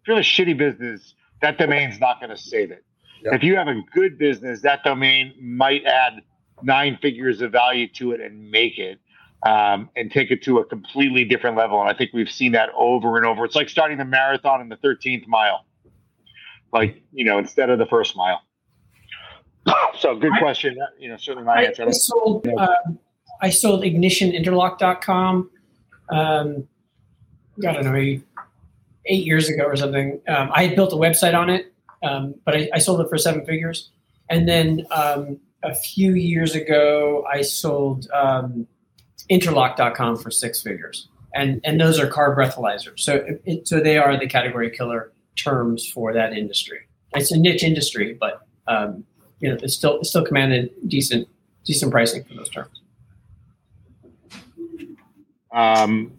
if you have a shitty business, that domain's not going to save it. Yep. If you have a good business, that domain might add nine figures of value to it and make it um, and take it to a completely different level. And I think we've seen that over and over. It's like starting the marathon in the 13th mile, like, you know, instead of the first mile. so good question. You know, certainly my I, answer. I sold, uh, I sold ignitioninterlock.com. Um, I don't know, maybe eight years ago or something. Um, I had built a website on it, um, but I, I, sold it for seven figures. And then um, a few years ago, I sold um, interlock.com for six figures. And, and those are car breathalyzers. So, it, so they are the category killer terms for that industry. It's a niche industry, but um, you know, it's still it's still commanded decent decent pricing for those terms. Um,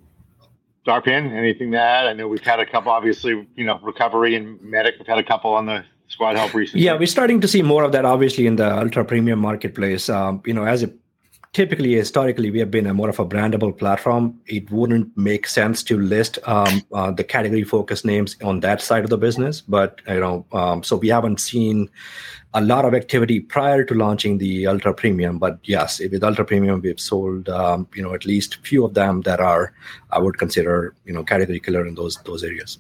Darpan, anything to add? I know we've had a couple, obviously, you know, recovery and medic. We've had a couple on the Squadhelp recently. Yeah, we're starting to see more of that, obviously, in the ultra premium marketplace. Um, you know, as it typically historically we have been a more of a brandable platform. It wouldn't make sense to list um, uh, the category focus names on that side of the business but you know um, so we haven't seen a lot of activity prior to launching the ultra premium but yes with ultra premium we've sold um, you know at least few of them that are i would consider you know category killer in those those areas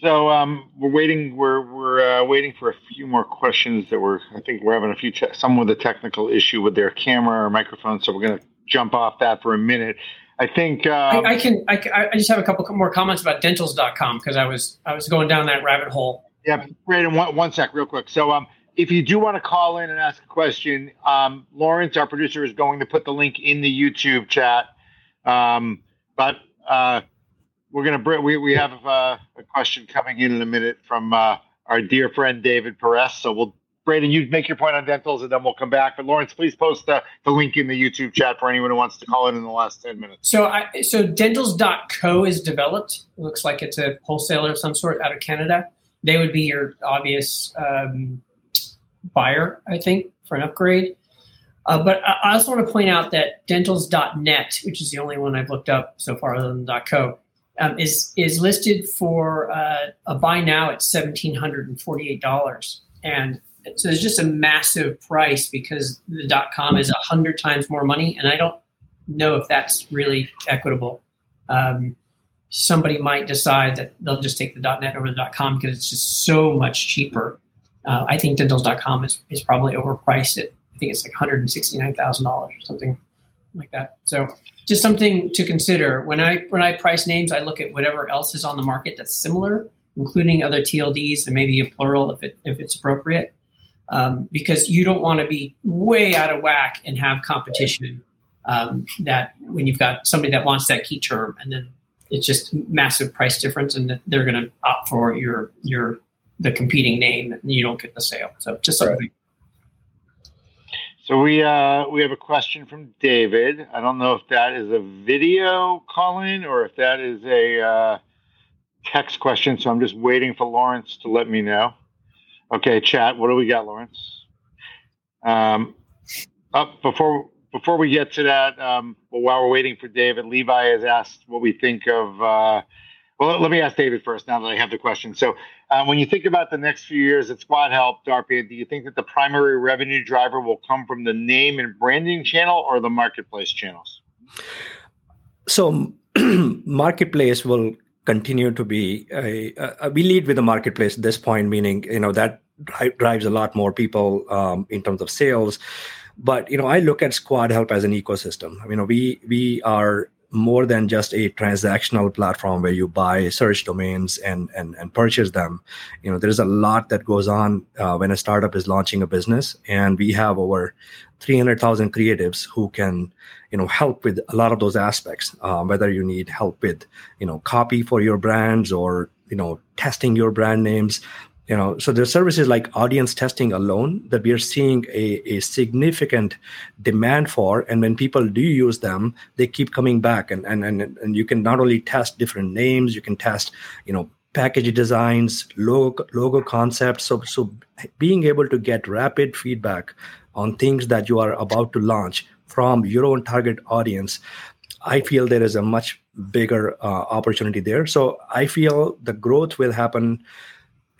so um, we're waiting. We're we're uh, waiting for a few more questions that we're. I think we're having a few. Te- some with a technical issue with their camera or microphone. So we're going to jump off that for a minute. I think um, I, I, can, I, I just have a couple more comments about dentals.com because I was I was going down that rabbit hole. Yeah, Braden, one, one sec, real quick. So um, if you do want to call in and ask a question, um, Lawrence, our producer, is going to put the link in the YouTube chat. Um, but uh, we're gonna bring. We we have uh, a question coming in in a minute from uh, our dear friend David Perez. So we'll. Braden, you make your point on dentals, and then we'll come back. But Lawrence, please post the, the link in the YouTube chat for anyone who wants to call in in the last ten minutes. So, I, so dentals.co is developed. It looks like it's a wholesaler of some sort out of Canada. They would be your obvious um, buyer, I think, for an upgrade. Uh, but I also want to point out that dentals.net, which is the only one I've looked up so far other than .co, um, is is listed for uh, a buy now at seventeen hundred and forty eight dollars, and so it's just a massive price because the dot com is a hundred times more money, and I don't know if that's really equitable. Um, somebody might decide that they'll just take the .net over the dot .com because it's just so much cheaper. Uh, I think dentals.com is, is probably overpriced at I think it's like $169,000 or something like that. So just something to consider when I when I price names. I look at whatever else is on the market that's similar, including other TLDs and maybe a plural if it if it's appropriate, um, because you don't want to be way out of whack and have competition um, that when you've got somebody that wants that key term and then it's just massive price difference and they're going to opt for your your the competing name and you don't get the sale. So just something. Right. So we uh, we have a question from David. I don't know if that is a video call in or if that is a uh, text question. So I'm just waiting for Lawrence to let me know. Okay, chat. What do we got, Lawrence? Um, up before before we get to that. Um, well, while we're waiting for David, Levi has asked what we think of. Uh, well, let me ask David first. Now that I have the question, so um, when you think about the next few years at Squadhelp, Darpan, do you think that the primary revenue driver will come from the name and branding channel or the marketplace channels? So, marketplace will continue to be a, a, we lead with the marketplace at this point, meaning you know that drives a lot more people um, in terms of sales. But you know, I look at Squadhelp as an ecosystem. I mean, we we are more than just a transactional platform where you buy search domains and and, and purchase them. You know there's a lot that goes on uh, when a startup is launching a business and we have over 300000 creatives who can you know help with a lot of those aspects uh, whether you need help with you know copy for your brands or you know testing your brand names you know so there's services like audience testing alone that we are seeing a, a significant demand for. And when people do use them they keep coming back. And, and and and you can not only test different names you can test you know package designs logo logo concepts. So so being able to get rapid feedback on things that you are about to launch from your own target audience i feel there is a much bigger uh, opportunity there. So i feel the growth will happen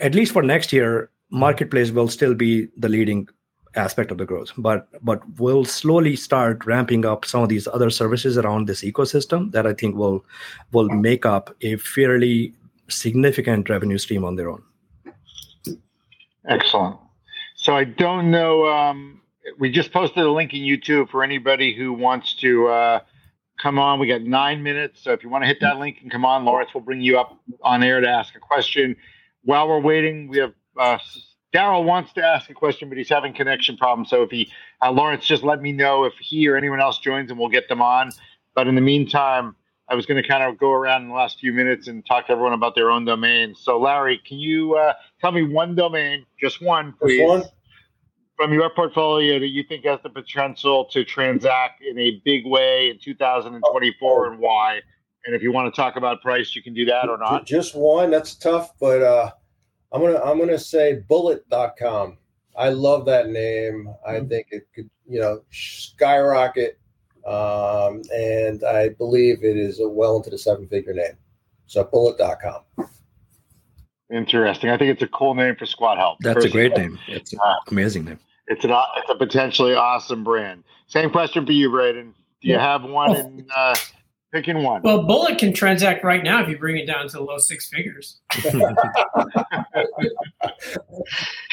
at least for next year, marketplace will still be the leading aspect of the growth. But but we'll slowly start ramping up some of these other services around this ecosystem that i think will will make up a fairly significant revenue stream on their own. Excellent. So i don't know um, we just posted a link in youtube for anybody who wants to uh, come on. We got nine minutes. So if you want to hit that link and come on lawrence will bring you up on air to ask a question while we're waiting, we have uh, Daryl wants to ask a question, but he's having connection problems. So if he, uh, Lawrence, just let me know if he or anyone else joins, and we'll get them on. But in the meantime, I was going to kind of go around in the last few minutes and talk to everyone about their own domains. So Larry, can you uh, tell me one domain, just one, please, just one? from your portfolio that you think has the potential to transact in a big way in 2024, and why? And if you want to talk about price, you can do that or not. Just one. That's tough, but uh, I'm gonna I'm gonna say bullet.com. I love that name. I mm-hmm. think it could, you know, skyrocket. Um, and I believe it is a well into the seven figure name. So bullet.com. Interesting. I think it's a cool name for Squadhelp. That's personally. a great name. It's an uh, amazing name. It's an it's a potentially awesome brand. Same question for you, Braden. Do you have one in uh, Picking one. Well, Bullet can transact right now if you bring it down to the low six figures. can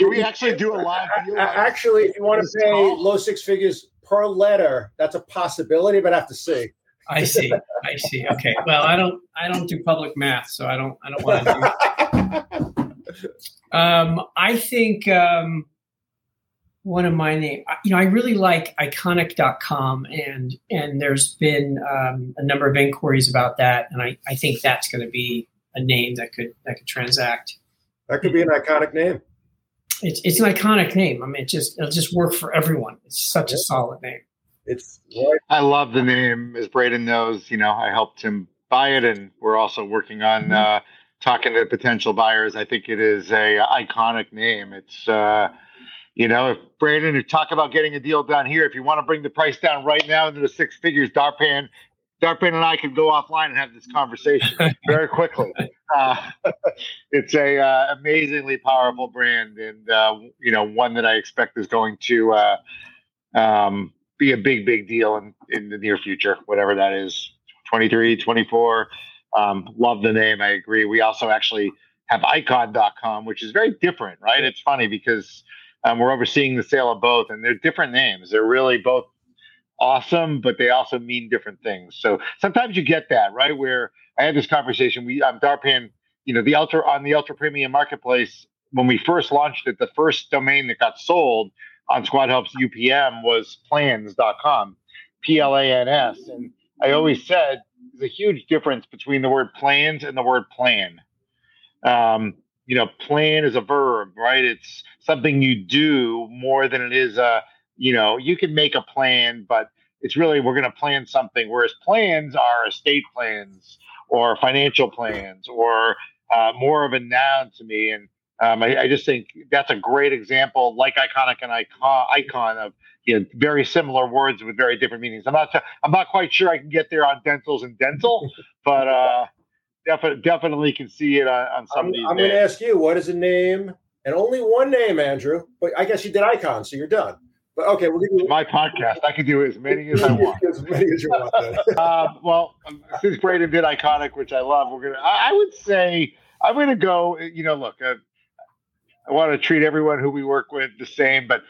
we actually do a live deal? Actually, if you want to pay low six figures per letter, that's a possibility, but I have to see. I see. I see. Okay. Well, I don't. I don't do public math, so I don't. I don't want to do. um, I think. Um, one of my name you know i really like iconic.com and and there's been um, a number of inquiries about that. And i i think that's going to be a name that could that could transact. That could be an iconic name. It's it's an iconic name. I mean it just it'll just work for everyone. It's such yeah. a solid name. It's right. i love the name. As braden knows you know i helped him buy it and we're also working on mm-hmm. uh talking to potential buyers. I think it is a iconic name. It's uh you know, if Braden, you talk about getting a deal done here, if you want to bring the price down right now into the six figures, Darpan, Darpan and I could go offline and have this conversation very quickly. Uh, it's a uh, amazingly powerful brand, and uh, you know, one that I expect is going to uh, um, be a big, big deal in, in the near future, whatever that is, 23, 24. Um, love the name. I agree. We also actually have icon.com, which is very different, right? It's funny because um, we're overseeing the sale of both, and they're different names. They're really both awesome, but they also mean different things. So sometimes you get that right where I had this conversation. We um, Darpan, you know, the ultra on the ultra premium marketplace when we first launched it, the first domain that got sold on Squad Helps UPM was plans.com, P L A N S, and I always said there's a huge difference between the word plans and the word plan. Um, you know, plan is a verb, right? It's something you do more than it is a, you know, you can make a plan, but it's really we're going to plan something. Whereas plans are estate plans or financial plans or uh, more of a noun to me. And um, I, I, just think that's a great example, like iconic and icon, icon of you know, very similar words with very different meanings. I'm not, I'm not quite sure I can get there on dentals and dental, but uh, definitely definitely can see it on, on some I'm, of these. I'm going to ask you, what is a name? And only one name, Andrew. But I guess you did icon, so you're done. But okay, we'll give you my podcast. I can do as many as I want. as many as you want. uh, well, um, since Braden did iconic, which I love, we're gonna. I, I would say I'm gonna go. You know, look, uh, I want to treat everyone who we work with the same, but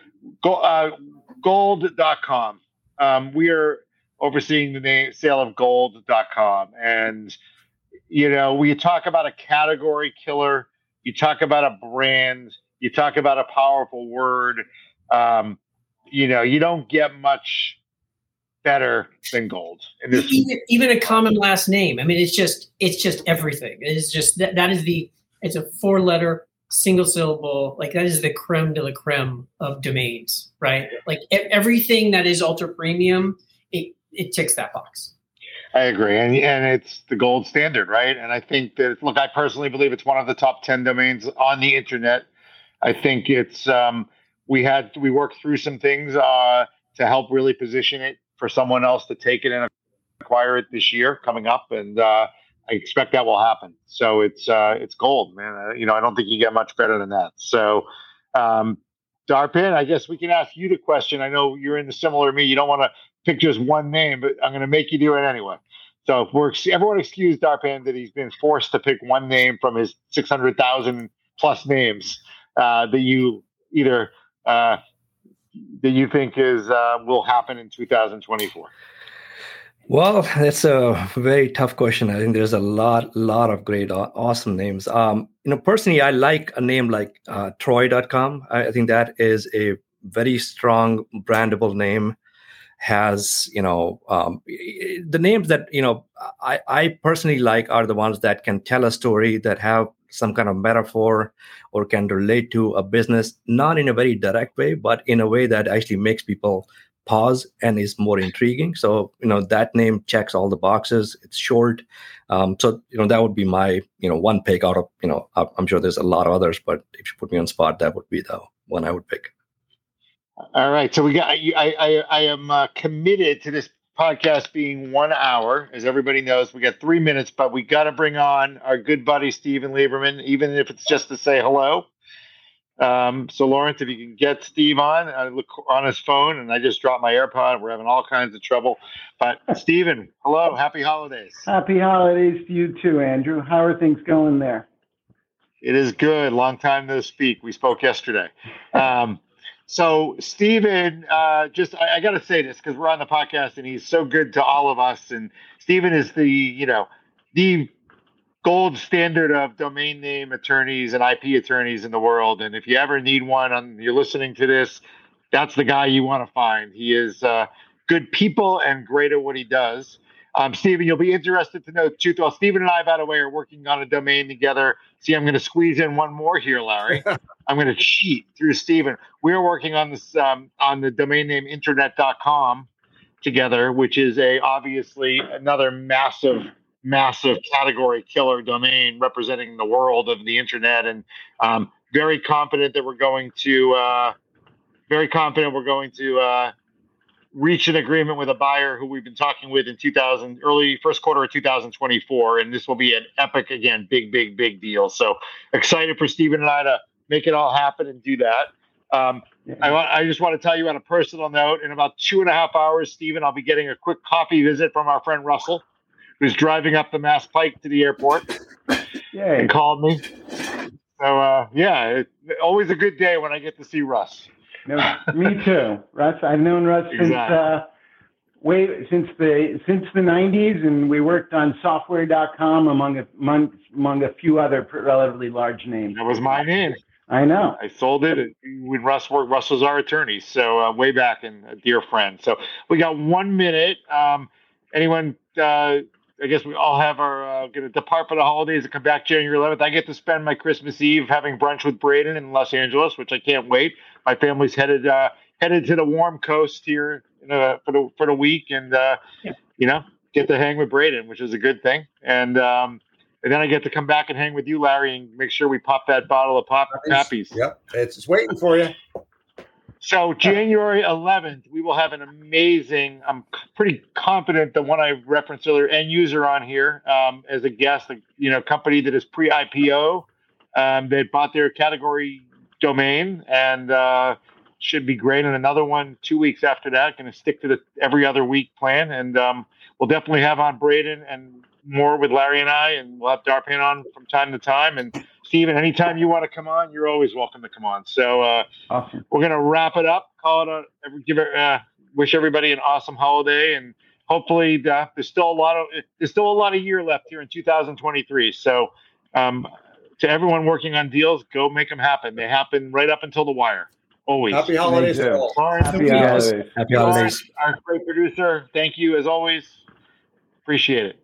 go, uh, gold.com. Um, we are overseeing the name sale of gold.com and you know, we talk about a category killer, you talk about a brand, you talk about a powerful word. Um, you know, you don't get much better than gold. Even, even, a common last name. I mean, it's just it's just everything. It's just that that is the It's a four letter single syllable. Like that is the creme de la creme of domains, right? Like everything that is ultra premium, it, it ticks that box. I agree, and and it's the gold standard, right? And I think that look, I personally believe it's one of the top ten domains on the internet. I think it's um, we had we worked through some things uh, to help really position it for someone else to take it and acquire it this year coming up, and uh, I expect that will happen. So it's uh, it's gold, man. Uh, you know, I don't think you get much better than that. So. Um, Darpan, I guess we can ask you the question. I know you're in the similar me. You don't want to pick just one name, but I'm going to make you do it anyway. So we're everyone excuse Darpan that he's been forced to pick one name from his 600,000 plus names uh, that you either uh, that you think is uh, will happen in 2024. Well, that's a very tough question. I think there's a lot, lot of great, awesome names. Um, you know, personally, I like a name like uh, Troy.com. I, I think that is a very strong brandable name has you know um, the names that you know I, I personally like are the ones that can tell a story that have some kind of metaphor or can relate to a business not in a very direct way but in a way that actually makes people pause and is more intriguing. So you know that name checks all the boxes. It's short. Um, so you know that would be my you know one pick out of you know i'm sure there's a lot of others but if you put me on spot that would be the one i would pick all right. So we got. I I, I am uh, committed to this podcast being one hour. As everybody knows, we got three minutes, but we got to bring on our good buddy Steven Lieberman, even if it's just to say hello. Um, so Lawrence, if you can get Steve on, I look on his phone, and I just dropped my AirPod. We're having all kinds of trouble. But Steven, hello, happy holidays. Happy holidays to you too, Andrew. How are things going there? It is good. Long time no speak. We spoke yesterday. Um, so, Stephen, uh, just I, I got to say this because we're on the podcast and he's so good to all of us. And Stephen is the, you know, the gold standard of domain name attorneys and IP attorneys in the world. And if you ever need one, and you're listening to this, that's the guy you want to find. He is uh, good people and great at what he does. Um, Stephen, you'll be interested to know too. Well, Stephen and I, by the way, are working on a domain together. See, I'm going to squeeze in one more here, Larry. I'm going to cheat through Stephen. We're working on this um, on the domain name internet.com together, which is a obviously another massive, massive category killer domain representing the world of the internet, and um, very confident that we're going to. Uh, very confident we're going to uh, reach an agreement with a buyer who we've been talking with in 2000 early first quarter of 2024 and this will be an epic again big big big deal. So excited for stephen and i to make it all happen and do that. Um. I, I just want to tell you on a personal note in about two and a half hours stephen i'll be getting a quick coffee visit from our friend russell who's driving up the mass pike to the airport. Yay. and called me. So uh, yeah it, always a good day when i get to see russ no, me too, Russ. I've known Russ exactly. since uh, way since the since the '90s, and we worked on Software.com among a among, among a few other relatively large names. That was my name. I know. I sold it when Russ worked. Russ was our attorney, so uh, way back and a dear friend. So we got one minute. Um, anyone? Uh, I guess we all have our uh, going to depart for the holidays and come back January 11th. I get to spend my Christmas Eve having brunch with Braden in Los Angeles, which I can't wait my family's headed uh, headed to the warm coast here for the for the week, and uh, yeah. you know get to hang with Braden, which is a good thing. And um, and then I get to come back and hang with you, Larry, and make sure we pop that bottle of pop Pappies. Yep, it's, it's waiting for you. So January 11th, we will have an amazing. I'm pretty confident the one I referenced earlier, end user on here um, as a guest. You know, company that is pre-IPO um, that bought their category domain and uh, should be great. And another one two weeks after that, going to stick to the every other week plan. And um, we'll definitely have on Braden and more with Larry and I, and we'll have Darpan on from time to time. And Stephen, anytime you want to come on, you're always welcome to come on. So uh, awesome. we're going to wrap it up. Call it a give it. Uh, wish everybody an awesome holiday and hopefully uh, there's still a lot of there's still a lot of year left here in 2023 so um, to everyone working on deals, go make them happen. They happen right up until the wire. Always. Happy holidays to all. Happy holidays. Happy holidays. Our great producer. Thank you as always. Appreciate it.